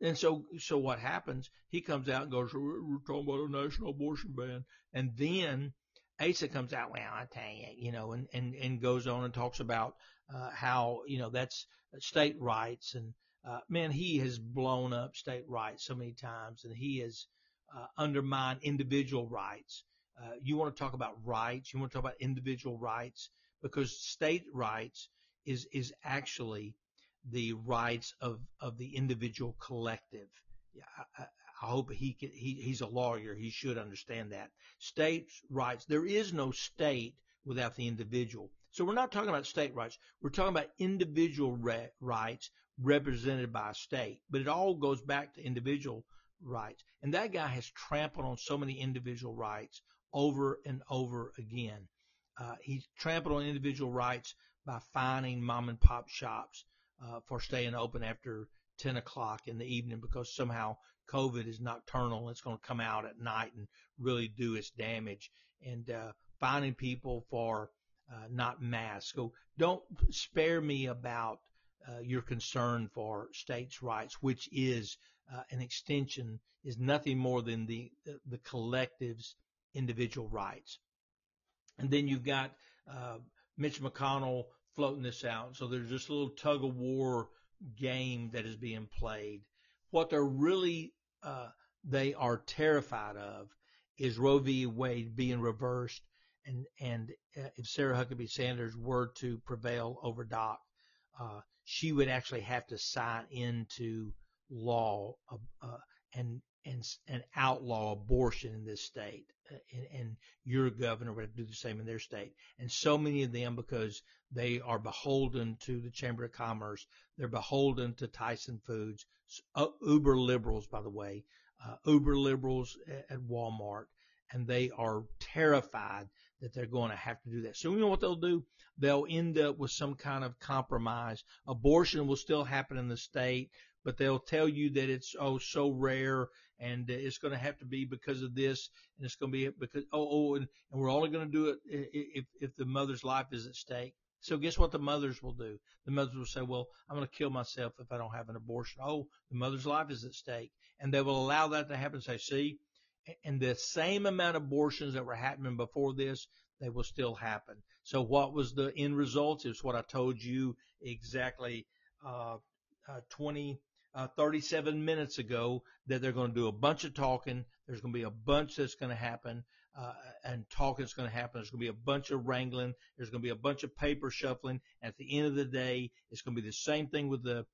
And so so what happens? He comes out and goes, "We're, we're talking about a national abortion ban," and then Asa comes out, well, I tell you, you know, and, and, and goes on and talks about uh, how, you know, that's state rights. And, uh, man, he has blown up state rights so many times and he has uh, undermine individual rights. Uh, you want to talk about rights. You want to talk about individual rights because state rights is is actually the rights of of the individual collective. I, I hope he can, he he's a lawyer. He should understand that states' rights. There is no state without the individual. So we're not talking about state rights. We're talking about individual re- rights represented by a state. But it all goes back to individual rights. And that guy has trampled on so many individual rights over and over again. Uh, he's trampled on individual rights by fining mom and pop shops uh, for staying open after 10 o'clock in the evening because somehow COVID is nocturnal. It's going to come out at night and really do its damage. And uh, fining people for uh, not masked. So don't spare me about uh, your concern for states' rights, which is uh, an extension, is nothing more than the, the, the collective's individual rights. And then you've got uh, Mitch McConnell floating this out. So there's this little tug of war game that is being played. What they're really uh, they are terrified of is Roe v. Wade being reversed, and and uh, if Sarah Huckabee Sanders were to prevail over Doc, uh, she would actually have to sign into law uh, and and and outlaw abortion in this state, and, and your governor would do the same in their state. And so many of them, because they are beholden to the Chamber of Commerce, they're beholden to Tyson Foods, uh, uber liberals, by the way, uh, uber liberals at, at Walmart, and they are terrified that they're going to have to do that. So you know what they'll do? They'll end up with some kind of compromise. Abortion will still happen in the state, but they'll tell you that it's oh so rare and it's going to have to be because of this and it's going to be because oh oh and, and we're only going to do it if if the mother's life is at stake. So guess what the mothers will do? The mothers will say, well, I'm going to kill myself if I don't have an abortion. Oh, the mother's life is at stake. And they will allow that to happen. Say, see, and the same amount of abortions that were happening before this, they will still happen. So what was the end result? Is what I told you exactly, uh, uh, 20, uh, 37 minutes ago that they're going to do a bunch of talking. There's going to be a bunch that's going to happen, uh, and is going to happen. There's going to be a bunch of wrangling. There's going to be a bunch of paper shuffling. At the end of the day, it's going to be the same thing with the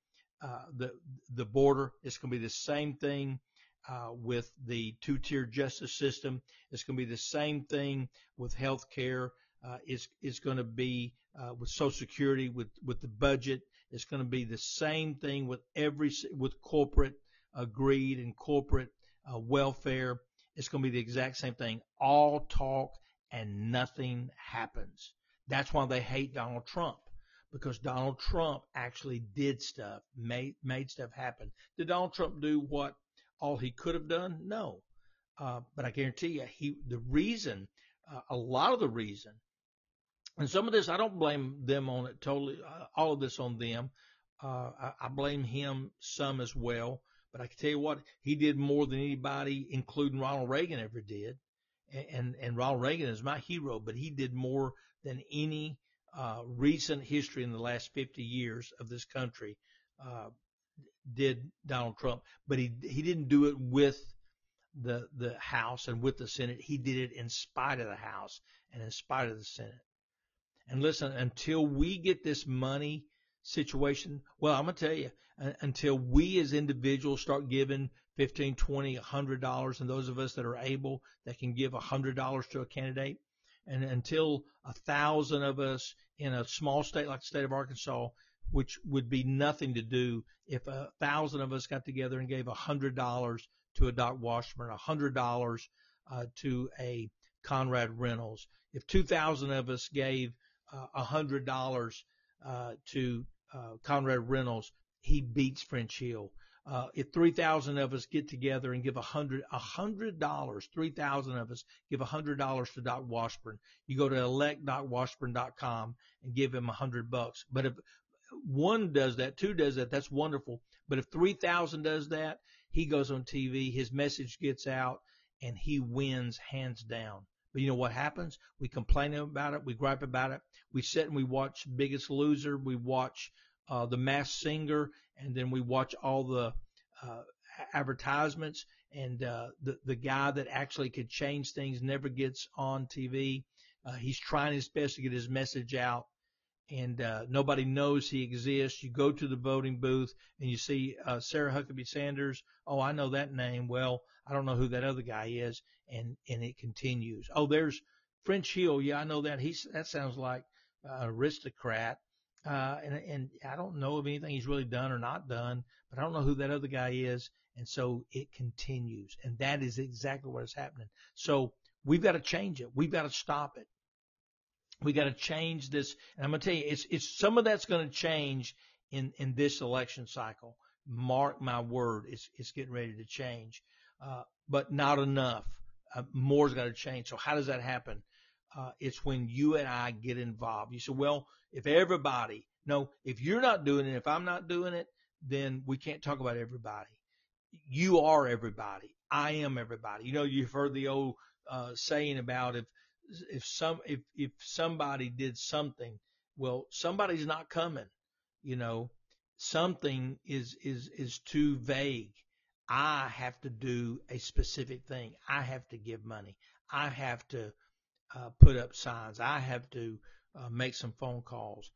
uh, the the border. It's going to be the same thing uh, with the two-tier justice system. It's going to be the same thing with health care. Uh, it's it's going to be uh, with Social Security, with with the budget. It's going to be the same thing with every with corporate uh, greed and corporate uh, welfare. It's going to be the exact same thing. All talk and nothing happens. That's why they hate Donald Trump because Donald Trump actually did stuff, made made stuff happen. Did Donald Trump do what all he could have done? No. Uh, but I guarantee you, he the reason, uh, a lot of the reason and some of this, I don't blame them on it totally. Uh, all of this on them. Uh, I, I blame him some as well. But I can tell you what, he did more than anybody, including Ronald Reagan, ever did. And, and, and Ronald Reagan is my hero, but he did more than any uh, recent history in the last 50 years of this country uh, did Donald Trump. But he he didn't do it with the the House and with the Senate. He did it in spite of the House and in spite of the Senate. And listen, until we get this money situation, well, I'm going to tell you, until we as individuals start giving 15, 20, 100 dollars, and those of us that are able that can give 100 dollars to a candidate, and until a thousand of us in a small state like the state of Arkansas, which would be nothing to do if a thousand of us got together and gave a hundred dollars to a Doc Washburn, a hundred dollars uh, to a Conrad Reynolds, if 2,000 of us gave a hundred dollars uh, to uh, Conrad Reynolds, he beats French Hill. Uh, if 3,000 of us get together and give a hundred, a hundred dollars, 3,000 of us give a hundred dollars to Doc Washburn, you go to electdocwashburn.com and give him a hundred bucks. But if one does that, two does that, that's wonderful. But if 3,000 does that, he goes on TV, his message gets out, and he wins hands down. But you know what happens? We complain about it. We gripe about it. We sit and we watch Biggest Loser. We watch uh, The Masked Singer, and then we watch all the uh, advertisements. and uh, the the guy that actually could change things never gets on TV. Uh, he's trying his best to get his message out, and uh, nobody knows he exists. You go to the voting booth and you see uh, Sarah Huckabee Sanders. Oh, I know that name. Well, I don't know who that other guy is, and and it continues. Oh, there's French Hill. Yeah, I know that. He's that sounds like an aristocrat. Uh, and, and I don't know of anything he's really done or not done, but I don't know who that other guy is. And so it continues. And that is exactly what is happening. So we've got to change it. We've got to stop it. We've got to change this. And I'm going to tell you, it's, it's some of that's going to change in, in this election cycle. Mark my word, it's, it's getting ready to change. Uh, but not enough. Uh, more's got to change. So how does that happen? Uh, it's when you and I get involved. You say, well, if everybody, no, if you're not doing it, if I'm not doing it, then we can't talk about everybody. You are everybody. I am everybody. You know, you've heard the old uh, saying about if if some if if somebody did something, well, somebody's not coming. You know, something is is is too vague. I have to do a specific thing. I have to give money. I have to uh, put up signs. I have to uh, make some phone calls.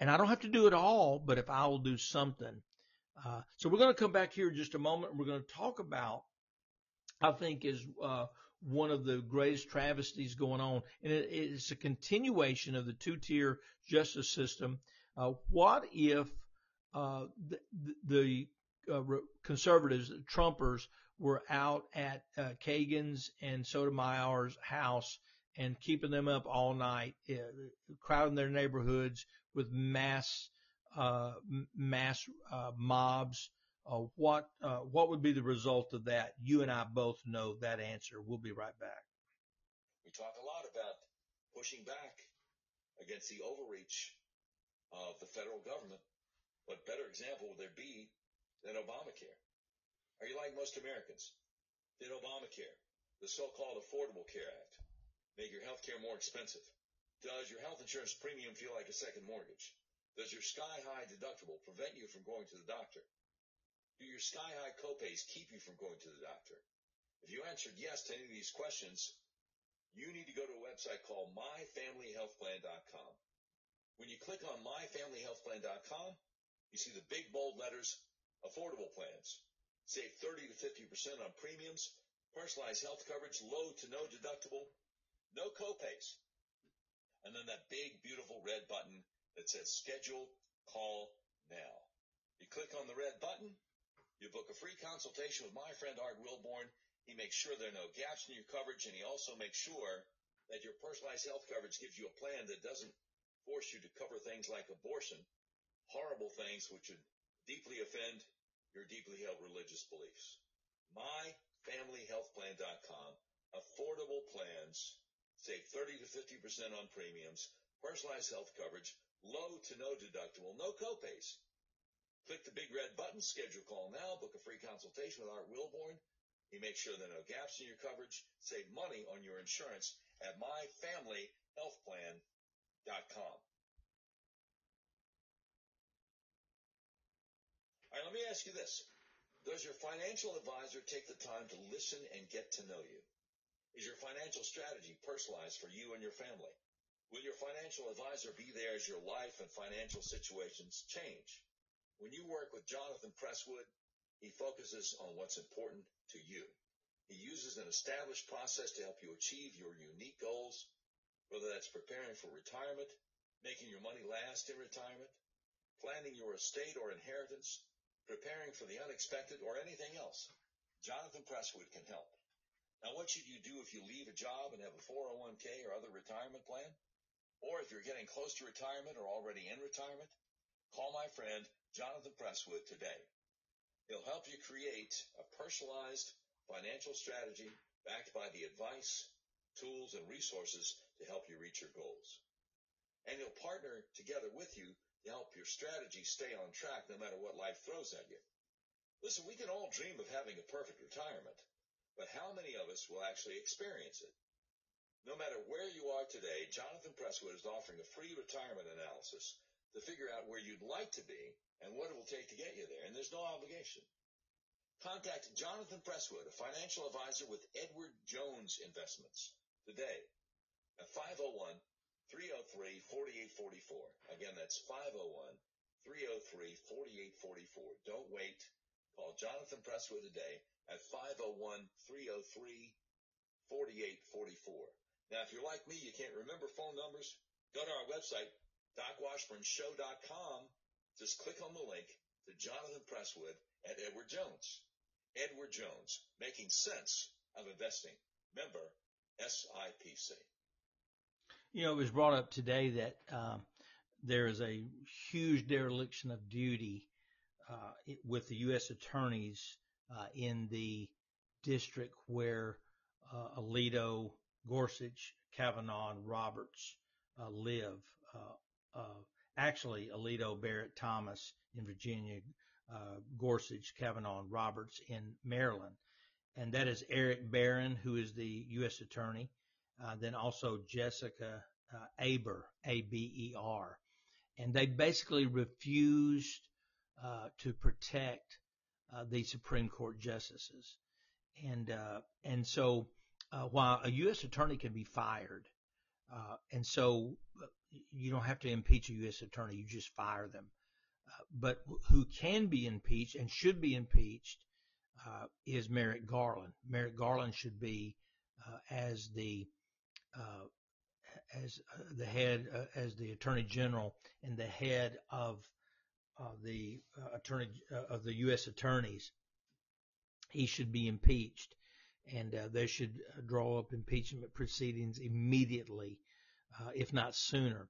And I don't have to do it all, but if I will do something. Uh, so we're going to come back here in just a moment. And we're going to talk about, I think, is uh, one of the greatest travesties going on, and it, it's a continuation of the two-tier justice system. Uh, what if the, the conservatives, the Trumpers, were out at Kagan's and Sotomayor's house and keeping them up all night, uh, crowding their neighborhoods with mass uh, mass uh, mobs. Uh, what uh, what would be the result of that? You and I both know that answer. We'll be right back. We talk a lot about pushing back against the overreach of the federal government. What better example would there be than Obamacare? Are you like most Americans? Did Obamacare, the so-called Affordable Care Act, make your health care more expensive? Does your health insurance premium feel like a second mortgage? Does your sky-high deductible prevent you from going to the doctor? Do your sky-high copays keep you from going to the doctor? If you answered yes to any of these questions, you need to go to a website called myfamilyhealthplan.com. When you click on myfamilyhealthplan.com, you see the big bold letters, affordable plans. Save 30 to 50% on premiums, personalized health coverage, low to no deductible, no copays. And then that big, beautiful red button that says schedule call now. You click on the red button, you book a free consultation with my friend Art Wilborn. He makes sure there are no gaps in your coverage and he also makes sure that your personalized health coverage gives you a plan that doesn't force you to cover things like abortion, horrible things which would deeply offend your deeply held religious beliefs. MyFamilyHealthPlan.com. Affordable plans Save 30 to 50% on premiums, personalized health coverage, low to no deductible, no copays. Click the big red button, schedule call now, book a free consultation with Art Wilborn. He makes sure there are no gaps in your coverage. Save money on your insurance at myfamilyhealthplan.com. All right, let me ask you this. Does your financial advisor take the time to listen and get to know you? Is your financial strategy personalized for you and your family? Will your financial advisor be there as your life and financial situations change? When you work with Jonathan Presswood, he focuses on what's important to you. He uses an established process to help you achieve your unique goals, whether that's preparing for retirement, making your money last in retirement, planning your estate or inheritance, preparing for the unexpected, or anything else. Jonathan Presswood can help. Now, what should you do if you leave a job and have a 401k or other retirement plan? Or if you're getting close to retirement or already in retirement? Call my friend Jonathan Presswood today. He'll help you create a personalized financial strategy backed by the advice, tools, and resources to help you reach your goals. And he'll partner together with you to help your strategy stay on track no matter what life throws at you. Listen, we can all dream of having a perfect retirement. But how many of us will actually experience it? No matter where you are today, Jonathan Presswood is offering a free retirement analysis to figure out where you'd like to be and what it will take to get you there. And there's no obligation. Contact Jonathan Presswood, a financial advisor with Edward Jones Investments today at 501 303 4844. Again, that's 501 303 4844. Don't wait. Call Jonathan Presswood today at 501 303 4844. Now, if you're like me, you can't remember phone numbers, go to our website, DocWashburnShow.com. Just click on the link to Jonathan Presswood at Edward Jones. Edward Jones, making sense of investing. Member SIPC. You know, it was brought up today that um, there is a huge dereliction of duty uh, with the U.S. attorneys in the district where uh, Alito, Gorsuch, Kavanaugh, and Roberts uh, live. Uh, uh, actually, Alito, Barrett, Thomas in Virginia, uh, Gorsuch, Kavanaugh, and Roberts in Maryland. And that is Erek Barron, who is the U.S. Attorney. Uh, then also Jessica uh, Aber, A-B-E-R. And they basically refused uh, to protect uh, the Supreme Court justices. And, uh, and so while a U.S. attorney can be fired, and so you don't have to impeach a U.S. attorney, you just fire them but who can be impeached and should be impeached uh, is Merrick Garland. Merrick Garland should be uh, as the uh, as uh, the head uh, as the Attorney General and the head of the uh, attorney of the U.S. attorneys. He should be impeached, and they should draw up impeachment proceedings immediately, if not sooner.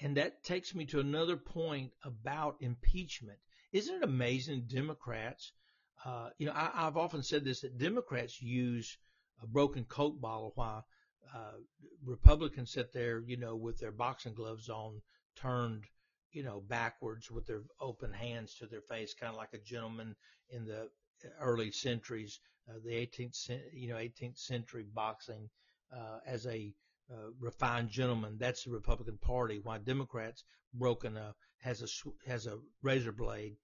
And that takes me to another point about impeachment. Isn't it amazing Democrats, uh, you know, I, have often said this, that Democrats use a broken Coke bottle while uh, Republicans sit there, you know, with their boxing gloves on, turned, you know, backwards with their open hands to their face, kind of like a gentleman in the early centuries, uh, the 18th, you know, 18th century boxing uh, as a uh, refined gentleman. That's the Republican Party. Why Democrats broken a has a has a razor blade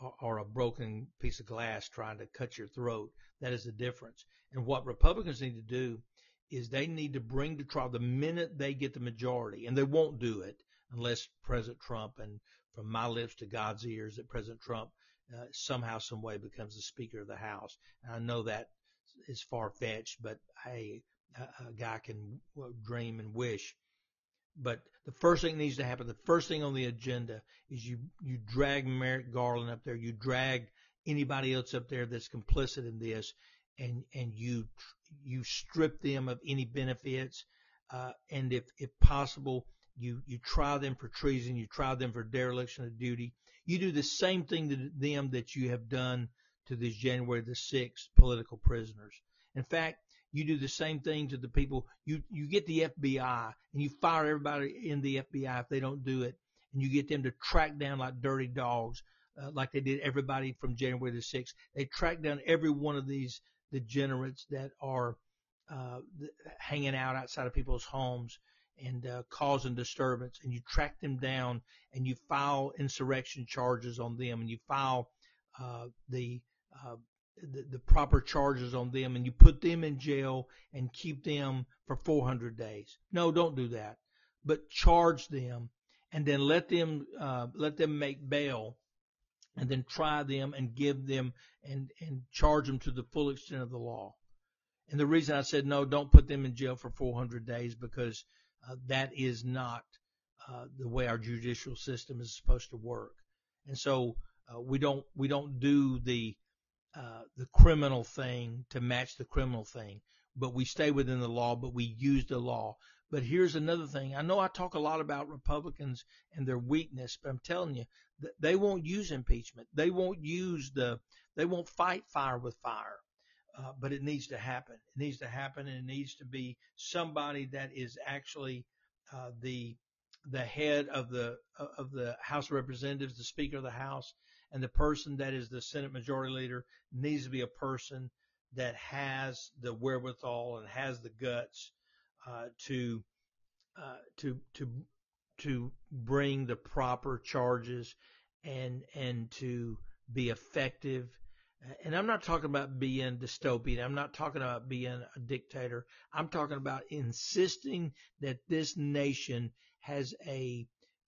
or, or a broken piece of glass trying to cut your throat. That is the difference. And what Republicans need to do is they need to bring to trial the minute they get the majority, and they won't do it unless President Trump and from my lips to God's ears that President Trump uh, somehow, some way becomes the Speaker of the House. And I know that is far fetched, but hey, a guy can dream and wish. But the first thing needs to happen, the first thing on the agenda is you, you drag Merrick Garland up there, you drag anybody else up there that's complicit in this, and, and you, you strip them of any benefits, uh, and if, if possible, you, you try them for treason, you try them for dereliction of duty. You do the same thing to them that you have done to these January the 6th political prisoners. In fact, you do the same thing to the people. You you get the FBI and you fire everybody in the FBI if they don't do it, and you get them to track down like dirty dogs, uh, like they did everybody from January the sixth. They track down every one of these degenerates that are uh, hanging out outside of people's homes and uh, causing disturbance, and you track them down and you file insurrection charges on them, and you file uh, the uh, the, the proper charges on them and you put them in jail and keep them for 400 days. No, don't do that. But charge them and then let them uh, let them make bail and then try them and give them and and charge them to the full extent of the law. And the reason I said no, don't put them in jail for 400 days because uh, that is not uh, the way our judicial system is supposed to work. And so uh, we don't we don't do the uh, the criminal thing to match the criminal thing, but we stay within the law, but we use the law. But here's another thing. I know I talk a lot about Republicans and their weakness, but I'm telling you, they won't use impeachment. They won't use the, they won't fight fire with fire. Uh, but it needs to happen. It needs to happen, and it needs to be somebody that is actually uh, the the head of the of the House of Representatives, the Speaker of the House, and the person that is the Senate Majority Leader needs to be a person that has the wherewithal and has the guts uh, to uh, to to to bring the proper charges and and to be effective and I'm not talking about being dystopian. I'm not talking about being a dictator. I'm talking about insisting that this nation has a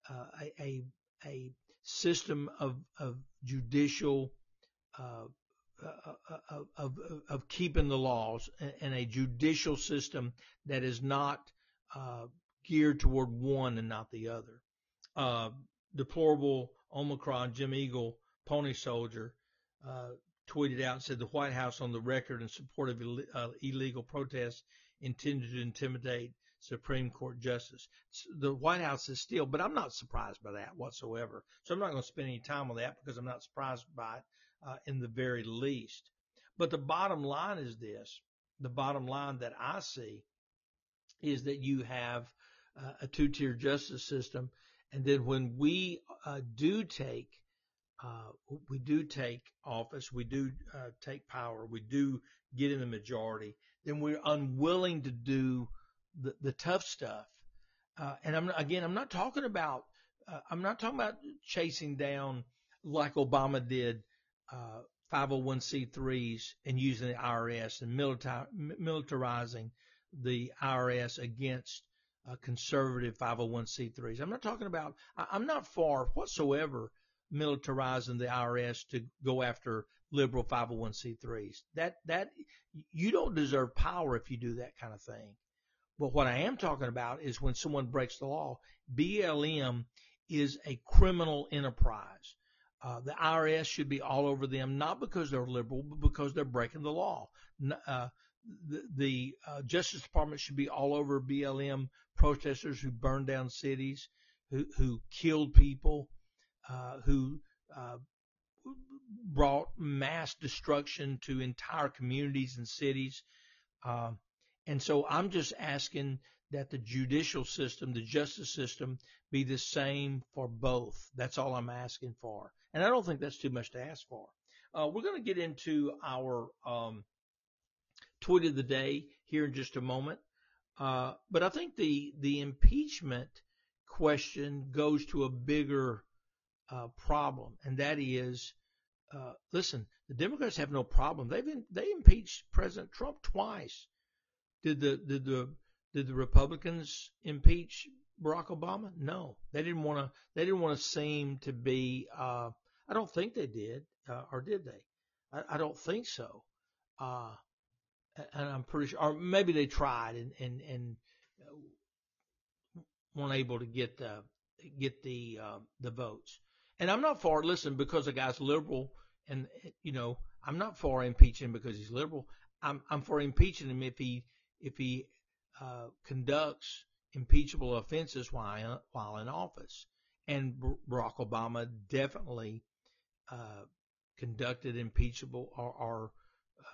uh, a, a, system of of judicial uh, uh, uh, of, of, of keeping the laws and a judicial system that is not uh, geared toward one and not the other. Uh, deplorable Omicron Jim Eagle, Pony Soldier, uh, tweeted out and said the White House on the record in support of Ill- uh, illegal protests intended to intimidate Supreme Court justice. The White House is still, but I'm not surprised by that whatsoever. So I'm not going to spend any time on that because I'm not surprised by it uh, in the very least. But the bottom line is this: the bottom line that I see is that you have uh, a two-tier justice system, and then when we uh, do take uh, we do take office, we do uh, take power, we do get in the majority, then we're unwilling to do the, the tough stuff. Uh, and I'm again, I'm not talking about, uh, I'm not talking about chasing down like Obama did, 501c3s uh, and using the IRS and militar, militarizing the IRS against uh, conservative 501c3s. I'm not talking about, I, I'm not far whatsoever militarizing the IRS to go after liberal 501c3s. That that you don't deserve power if you do that kind of thing. But what I am talking about is when someone breaks the law. BLM is a criminal enterprise. Uh, the IRS should be all over them, not because they're liberal, but because they're breaking the law. Uh, the, the uh, Justice Department should be all over BLM protesters who burned down cities, who, who killed people, who uh, brought mass destruction to entire communities and cities. Uh, and so I'm just asking that the judicial system, the justice system, be the same for both. That's all I'm asking for. And I don't think that's too much to ask for. Uh, we're going to get into our um, tweet of the day here in just a moment. Uh, but I think the the impeachment question goes to a bigger uh, problem, and that is, uh, listen, the Democrats have no problem. They've they impeached President Trump twice. Did the did the did the Republicans impeach Barack Obama? No, they didn't want to. They didn't want to seem to be. Uh, I don't think they did, uh, or did they? I, I don't think so. Uh, and I'm pretty sure, or maybe they tried and and and uh, weren't able to get the get the uh, the votes. And I'm not for listen because a guy's liberal, and you know I'm not for impeaching because he's liberal. I'm I'm for impeaching him if he if he uh, conducts impeachable offenses while while in office. And Barack Obama definitely uh, conducted impeachable or, or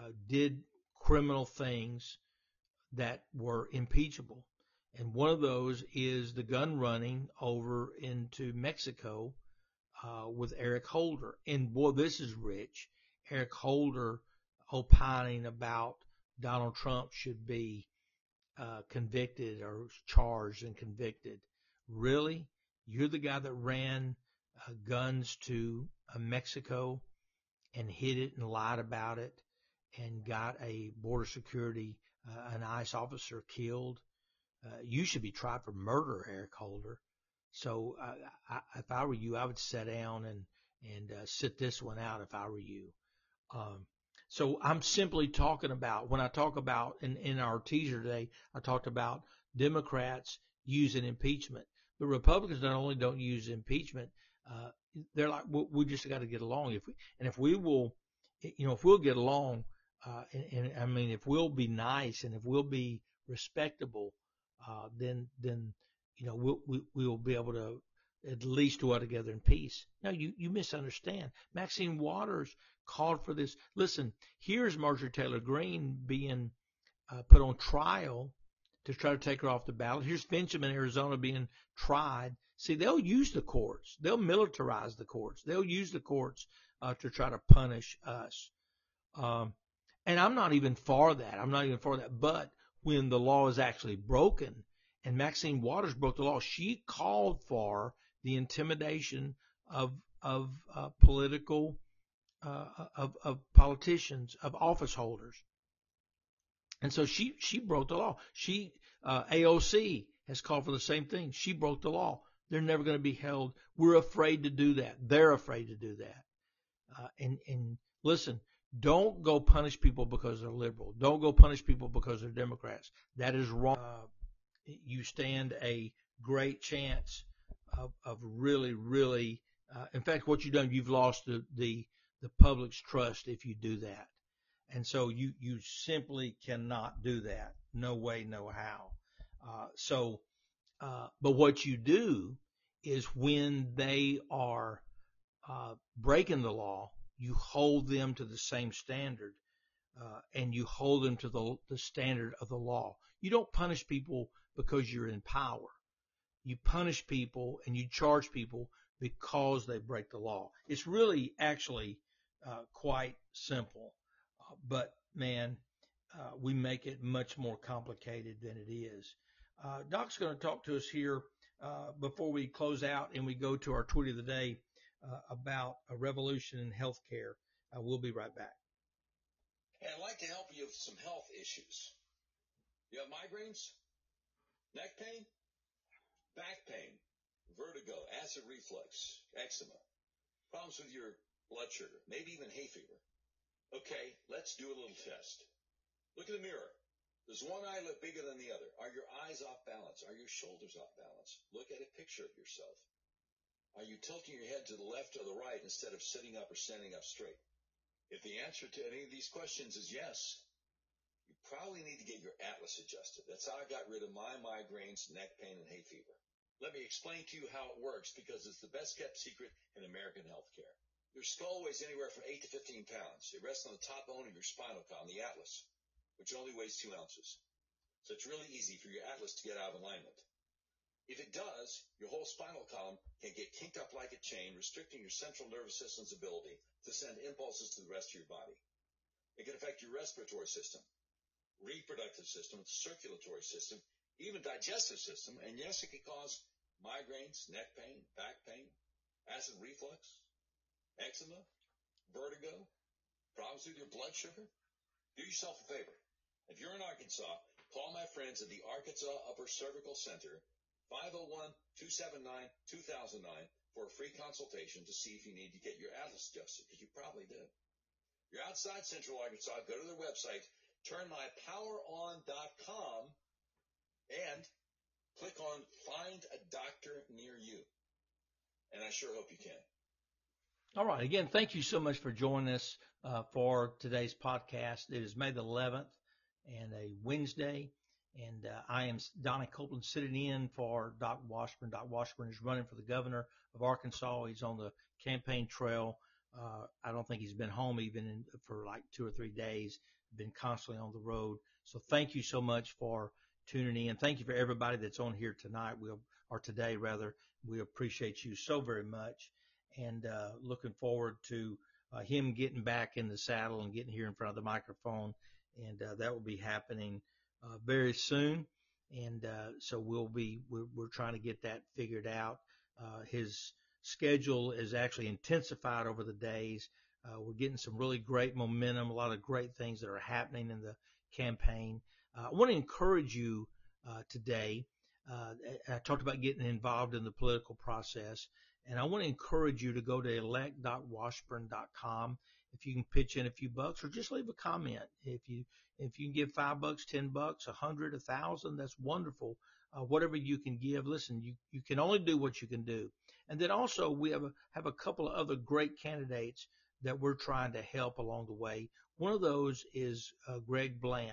uh, did criminal things that were impeachable. And one of those is the gun running over into Mexico uh, with Eric Holder. And boy, this is rich. Eric Holder opining about Donald Trump should be uh, convicted or charged and convicted. Really? You're the guy that ran uh, guns to uh, Mexico and hid it and lied about it and got a border security, uh, an ICE officer killed. You should be tried for murder, Eric Holder. So uh, I, if I were you, I would sit down and and uh, sit this one out if I were you. Um, so I'm simply talking about when I talk about in, in our teaser today, I talked about Democrats using impeachment, but Republicans not only don't use impeachment, uh, they're like we, we just got to get along. If we and if we will, you know, if we'll get along, uh, and, and I mean, if we'll be nice and if we'll be respectable, uh, then then you know, we'll, we, we will be able to at least dwell together in peace. No, you, you misunderstand. Maxine Waters called for this. Listen, here's Marjorie Taylor Greene being uh, put on trial to try to take her off the ballot. Here's Finchem in Arizona being tried. See, they'll use the courts. They'll militarize the courts. They'll use the courts uh, to try to punish us. Um, and I'm not even for that. I'm not even for that. But when the law is actually broken, and Maxine Waters broke the law. She called for the intimidation of of uh, political uh, of, of politicians, of office holders. And so she, she broke the law. She, uh, AOC has called for the same thing. She broke the law. They're never going to be held. We're afraid to do that. They're afraid to do that. Uh, and, and listen, don't go punish people because they're liberal. Don't go punish people because they're Democrats. That is wrong. You stand a great chance of, of really, really, uh, in fact, what you've done, you've lost the, the, the public's trust if you do that. And so you, you simply cannot do that. No way, no how. Uh, so, uh, but what you do is when they are, uh, breaking the law, you hold them to the same standard, uh, and you hold them to the, the standard of the law. You don't punish people because you're in power. You punish people and you charge people because they break the law. It's really actually uh, quite simple, uh, but man, uh, we make it much more complicated than it is. Uh, Doc's going to talk to us here uh, before we close out and we go to our tweet of the day uh, about a revolution in healthcare. we'll be right back. Hey, I'd like to help you with some health issues. You have migraines, neck pain, back pain, vertigo, acid reflux, eczema, problems with your blood sugar, maybe even hay fever. Okay, let's do a little test. Look in the mirror. Does one eye look bigger than the other? Are your eyes off balance? Are your shoulders off balance? Look at a picture of yourself. Are you tilting your head to the left or the right instead of sitting up or standing up straight? If the answer to any of these questions is yes, probably need to get your atlas adjusted. That's how I got rid of my migraines, neck pain, and hay fever. Let me explain to you how it works because it's the best kept secret in American healthcare. Your skull weighs anywhere from 8 to 15 pounds. It rests on the top bone of your spinal column, the atlas, which only weighs 2 ounces. So it's really easy for your atlas to get out of alignment. If it does, your whole spinal column can get kinked up like a chain, restricting your central nervous system's ability to send impulses to the rest of your body. It can affect your respiratory system, reproductive system, circulatory system, even digestive system, and yes, it can cause migraines, neck pain, back pain, acid reflux, eczema, vertigo, problems with your blood sugar. Do yourself a favor. If you're in Arkansas, call my friends at the Arkansas Upper Cervical Center, 501-279-2009 for a free consultation to see if you need to get your atlas adjusted, because you probably do. You're outside Central Arkansas, go to their website, turnmypoweron.com, and click on Find a Doctor Near You. And I sure hope you can. All right. Again, thank you so much for joining us uh, for today's podcast. It is May the 11th and a Wednesday. And uh, I am Donnie Copeland sitting in for Doc Washburn. Doc Washburn is running for the governor of Arkansas. He's on the campaign trail. Uh, I don't think he's been home even in, for like two or three days. Been constantly on the road. So thank you so much for tuning in. Thank you for everybody that's on here tonight. We'll, or today rather. We appreciate you so very much and, uh, looking forward to, uh, him getting back in the saddle and getting here in front of the microphone. And, uh, that will be happening, uh, very soon. And, uh, so we'll be, we're, we're trying to get that figured out. Uh, his schedule is actually intensified over the days. Uh, we're getting some really great momentum, a lot of great things that are happening in the campaign. Uh, I want to encourage you uh, today. Uh, I talked about getting involved in the political process, and I want to encourage you to go to electdocwashburn.com if you can pitch in a few bucks or just leave a comment. If you if you can give five bucks, ten bucks, a hundred, a thousand, that's wonderful. Uh, whatever you can give, listen, you, you can only do what you can do. And then also we have a, have a couple of other great candidates that we're trying to help along the way. One of those is uh, Greg Bland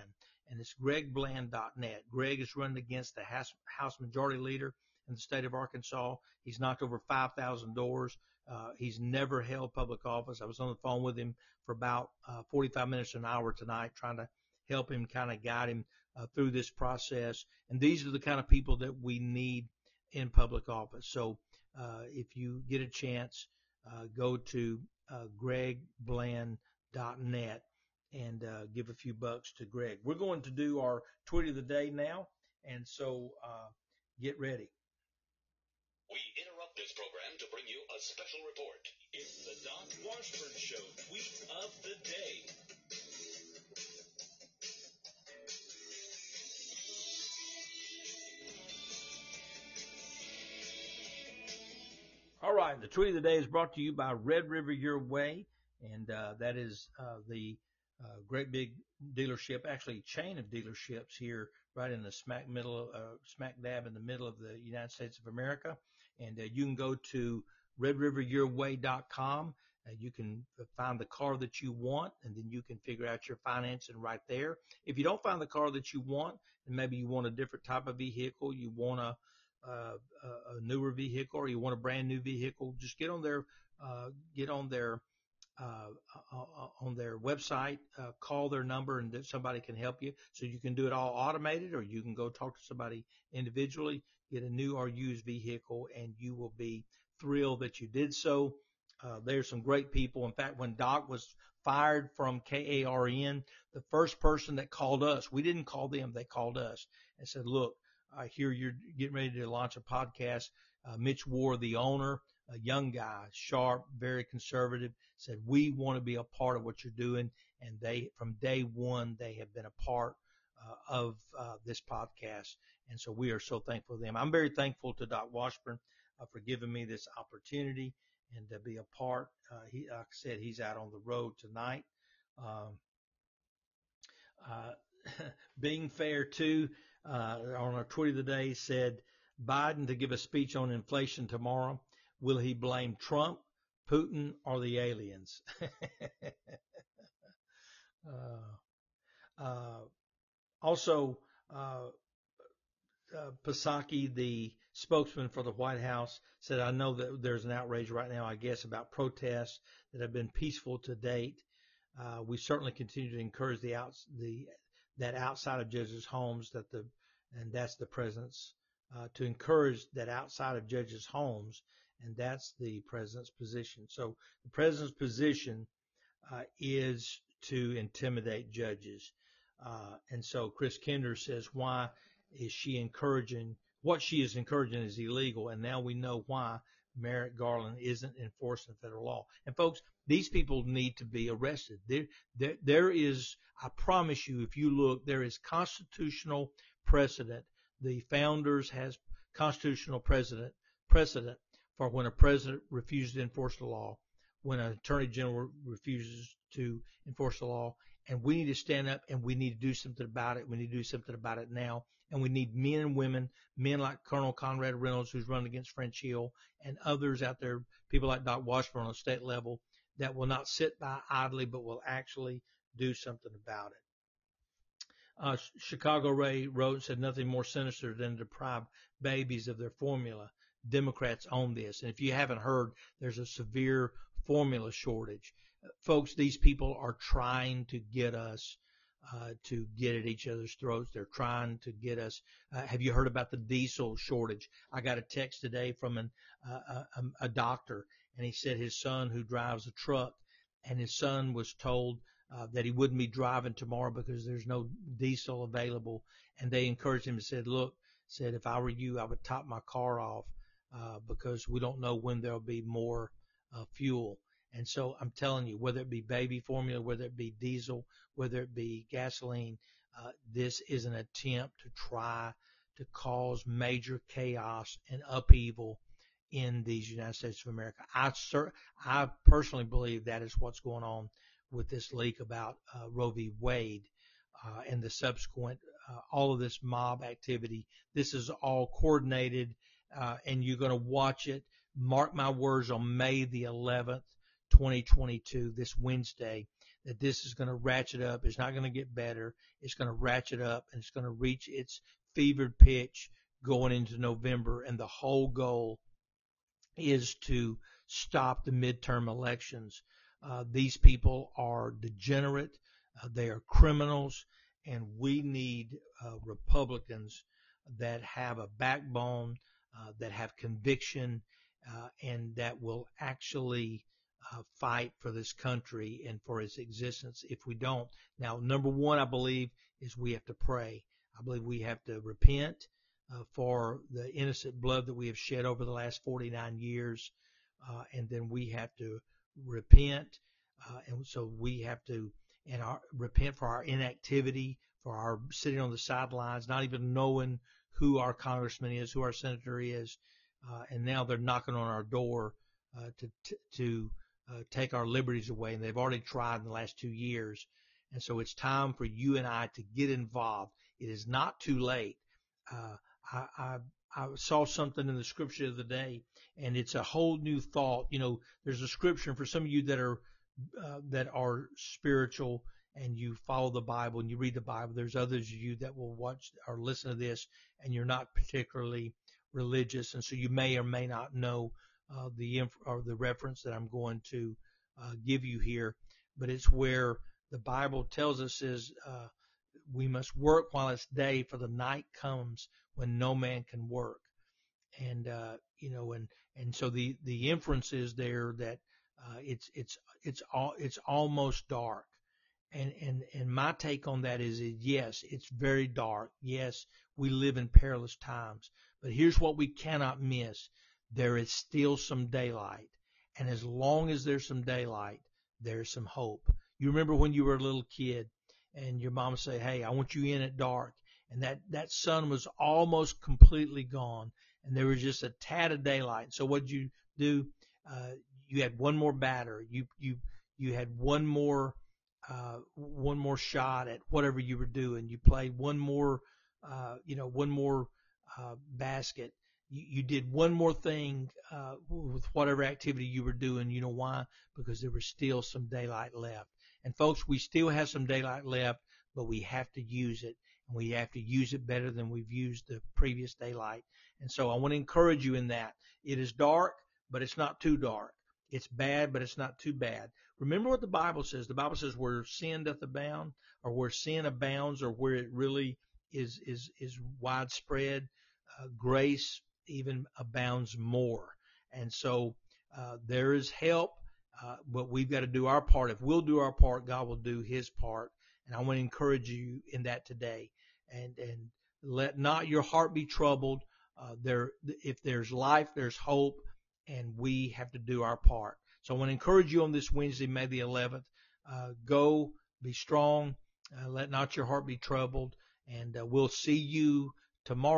and it's gregbland.net. Greg is running against the House, House Majority Leader in the state of Arkansas. He's knocked over 5,000 doors. Uh, he's never held public office. I was on the phone with him for about uh, 45 minutes an hour tonight, trying to help him, kind of guide him uh, through this process. And these are the kind of people that we need in public office. So uh, if you get a chance, uh, go to uh, gregbland.net and uh, give a few bucks to Greg. We're going to do our tweet of the day now, and so uh, get ready. We interrupt this program to bring you a special report. It's the Doc Washburn Show Tweet of the Day. All right, the tweet of the day is brought to you by Red River Your Way, and uh, that is uh, the uh, great big dealership, actually chain of dealerships here, right in the smack middle, uh, smack dab in the middle of the United States of America. And uh, you can go to redriveryourway.com. Uh, you can find the car that you want, and then you can figure out your financing right there. If you don't find the car that you want, and maybe you want a different type of vehicle, you want a uh, a newer vehicle or you want a brand new vehicle, just get on their uh, get on their uh, on their website, uh, call their number, and somebody can help you. So you can do it all automated, or you can go talk to somebody individually, get a new or used vehicle, and you will be thrilled that you did so. Uh, there's some great people. In fact, when Doc was fired from KARN, the first person that called us, we didn't call them, they called us and said, look, I hear you're getting ready to launch a podcast. Uh, Mitch Ward, the owner, a young guy, sharp, very conservative, said, we want to be a part of what you're doing. And they, from day one, they have been a part uh, of uh, this podcast. And so we are so thankful to them. I'm very thankful to Doc Washburn uh, for giving me this opportunity and to be a part. Uh, he, like I said, he's out on the road tonight. Um, uh, being fair too, uh, on our tweet of the day said Biden to give a speech on inflation tomorrow. Will he blame Trump, Putin, or the aliens? uh, uh, also, uh, uh, Psaki, the spokesman for the White House, said, I know that there's an outrage right now, I guess, about protests that have been peaceful to date. Uh, we certainly continue to encourage the, outs- the that outside of judges' homes that the and that's the president's uh, to encourage that outside of judges' homes, and that's the president's position. So the president's position uh, is to intimidate judges, uh, and so Chris Kinder says, why is she encouraging? What she is encouraging is illegal, and now we know why Merrick Garland isn't enforcing federal law. And folks, these people need to be arrested. There, there, there is, I promise you, if you look, there is constitutional precedent. The founders has constitutional precedent precedent for when a president refuses to enforce the law, when an attorney general refuses to enforce the law, and we need to stand up and we need to do something about it. We need to do something about it now. And we need men and women, men like Colonel Conrad Reynolds, who's running against French Hill, and others out there, people like Doc Washburn on a state level, that will not sit by idly, but will actually do something about it. Uh, Chicago Ray wrote and said nothing more sinister than to deprive babies of their formula. Democrats own this. And if you haven't heard, there's a severe formula shortage. Folks, these people are trying to get us uh, to get at each other's throats. They're trying to get us. Uh, have you heard about the diesel shortage? I got a text today from an, uh, a, a doctor, and he said his son, who drives a truck, and his son was told uh, that he wouldn't be driving tomorrow because there's no diesel available. And they encouraged him and said, look, said, if I were you, I would top my car off, uh, because we don't know when there'll be more, uh, fuel. And so I'm telling you, whether it be baby formula, whether it be diesel, whether it be gasoline, uh, this is an attempt to try to cause major chaos and upheaval in these United States of America. I, I personally believe that is what's going on with this leak about uh, Roe v. Wade uh, and the subsequent uh, all of this mob activity. This is all coordinated, uh, and you're going to watch it. Mark my words on May the 11th, 2022, this Wednesday, that this is going to ratchet up. It's not going to get better. It's going to ratchet up, and it's going to reach its fevered pitch going into November. And the whole goal is to stop the midterm elections. Uh, these people are degenerate. Uh, they are criminals, and we need uh, Republicans that have a backbone, uh, that have conviction, uh, and that will actually fight for this country and for its existence. If we don't, now number one, I believe is we have to pray. I believe we have to repent. for the innocent blood that we have shed over the last 49 years. And then we have to repent. Uh, and so we have to and our, repent for our inactivity, for our sitting on the sidelines, not even knowing who our congressman is, who our senator is. Uh, and now they're knocking on our door uh, to to, uh, take our liberties away, and they've already tried in the last two years. And so it's time for you and I to get involved. It is not too late. Uh, I, I, I saw something in the scripture of the day, and it's a whole new thought. You know, there's a scripture for some of you that are uh, that are spiritual and you follow the Bible and you read the Bible. There's others of you that will watch or listen to this, and you're not particularly religious, and so you may or may not know uh, the inf- or the reference that I'm going to uh, give you here. But it's where the Bible tells us is uh, we must work while it's day, for the night comes when no man can work. And uh, you know, and and so the the inference is there that uh, it's it's it's all it's almost dark. And and and my take on that is, is yes, it's very dark. Yes, we live in perilous times. But here's what we cannot miss: there is still some daylight, and as long as there's some daylight, there's some hope. You remember when you were a little kid, and your mom say, "Hey, I want you in at dark," and that that sun was almost completely gone, and there was just a tad of daylight. So what you do? Uh, you had one more batter. You you you had one more uh, one more shot at whatever you were doing. You played one more uh, you know one more uh, basket. You, you did one more thing uh, with whatever activity you were doing. You know why? Because there was still some daylight left. And folks, we still have some daylight left, but we have to use it, we have to use it better than we've used the previous daylight. And so I want to encourage you in that. It is dark, but it's not too dark. It's bad, but it's not too bad. Remember what the Bible says. The Bible says where sin doth abound, or where sin abounds, or where it really is is is widespread, uh, grace even abounds more. And so uh, there is help, uh, but we've got to do our part. If we'll do our part, God will do His part. And I want to encourage you in that today. And and let not your heart be troubled. Uh, there, if there's life, there's hope and we have to do our part. So I want to encourage you on this Wednesday, May the 11th. Uh, go, be strong, uh, let not your heart be troubled, and uh, we'll see you tomorrow.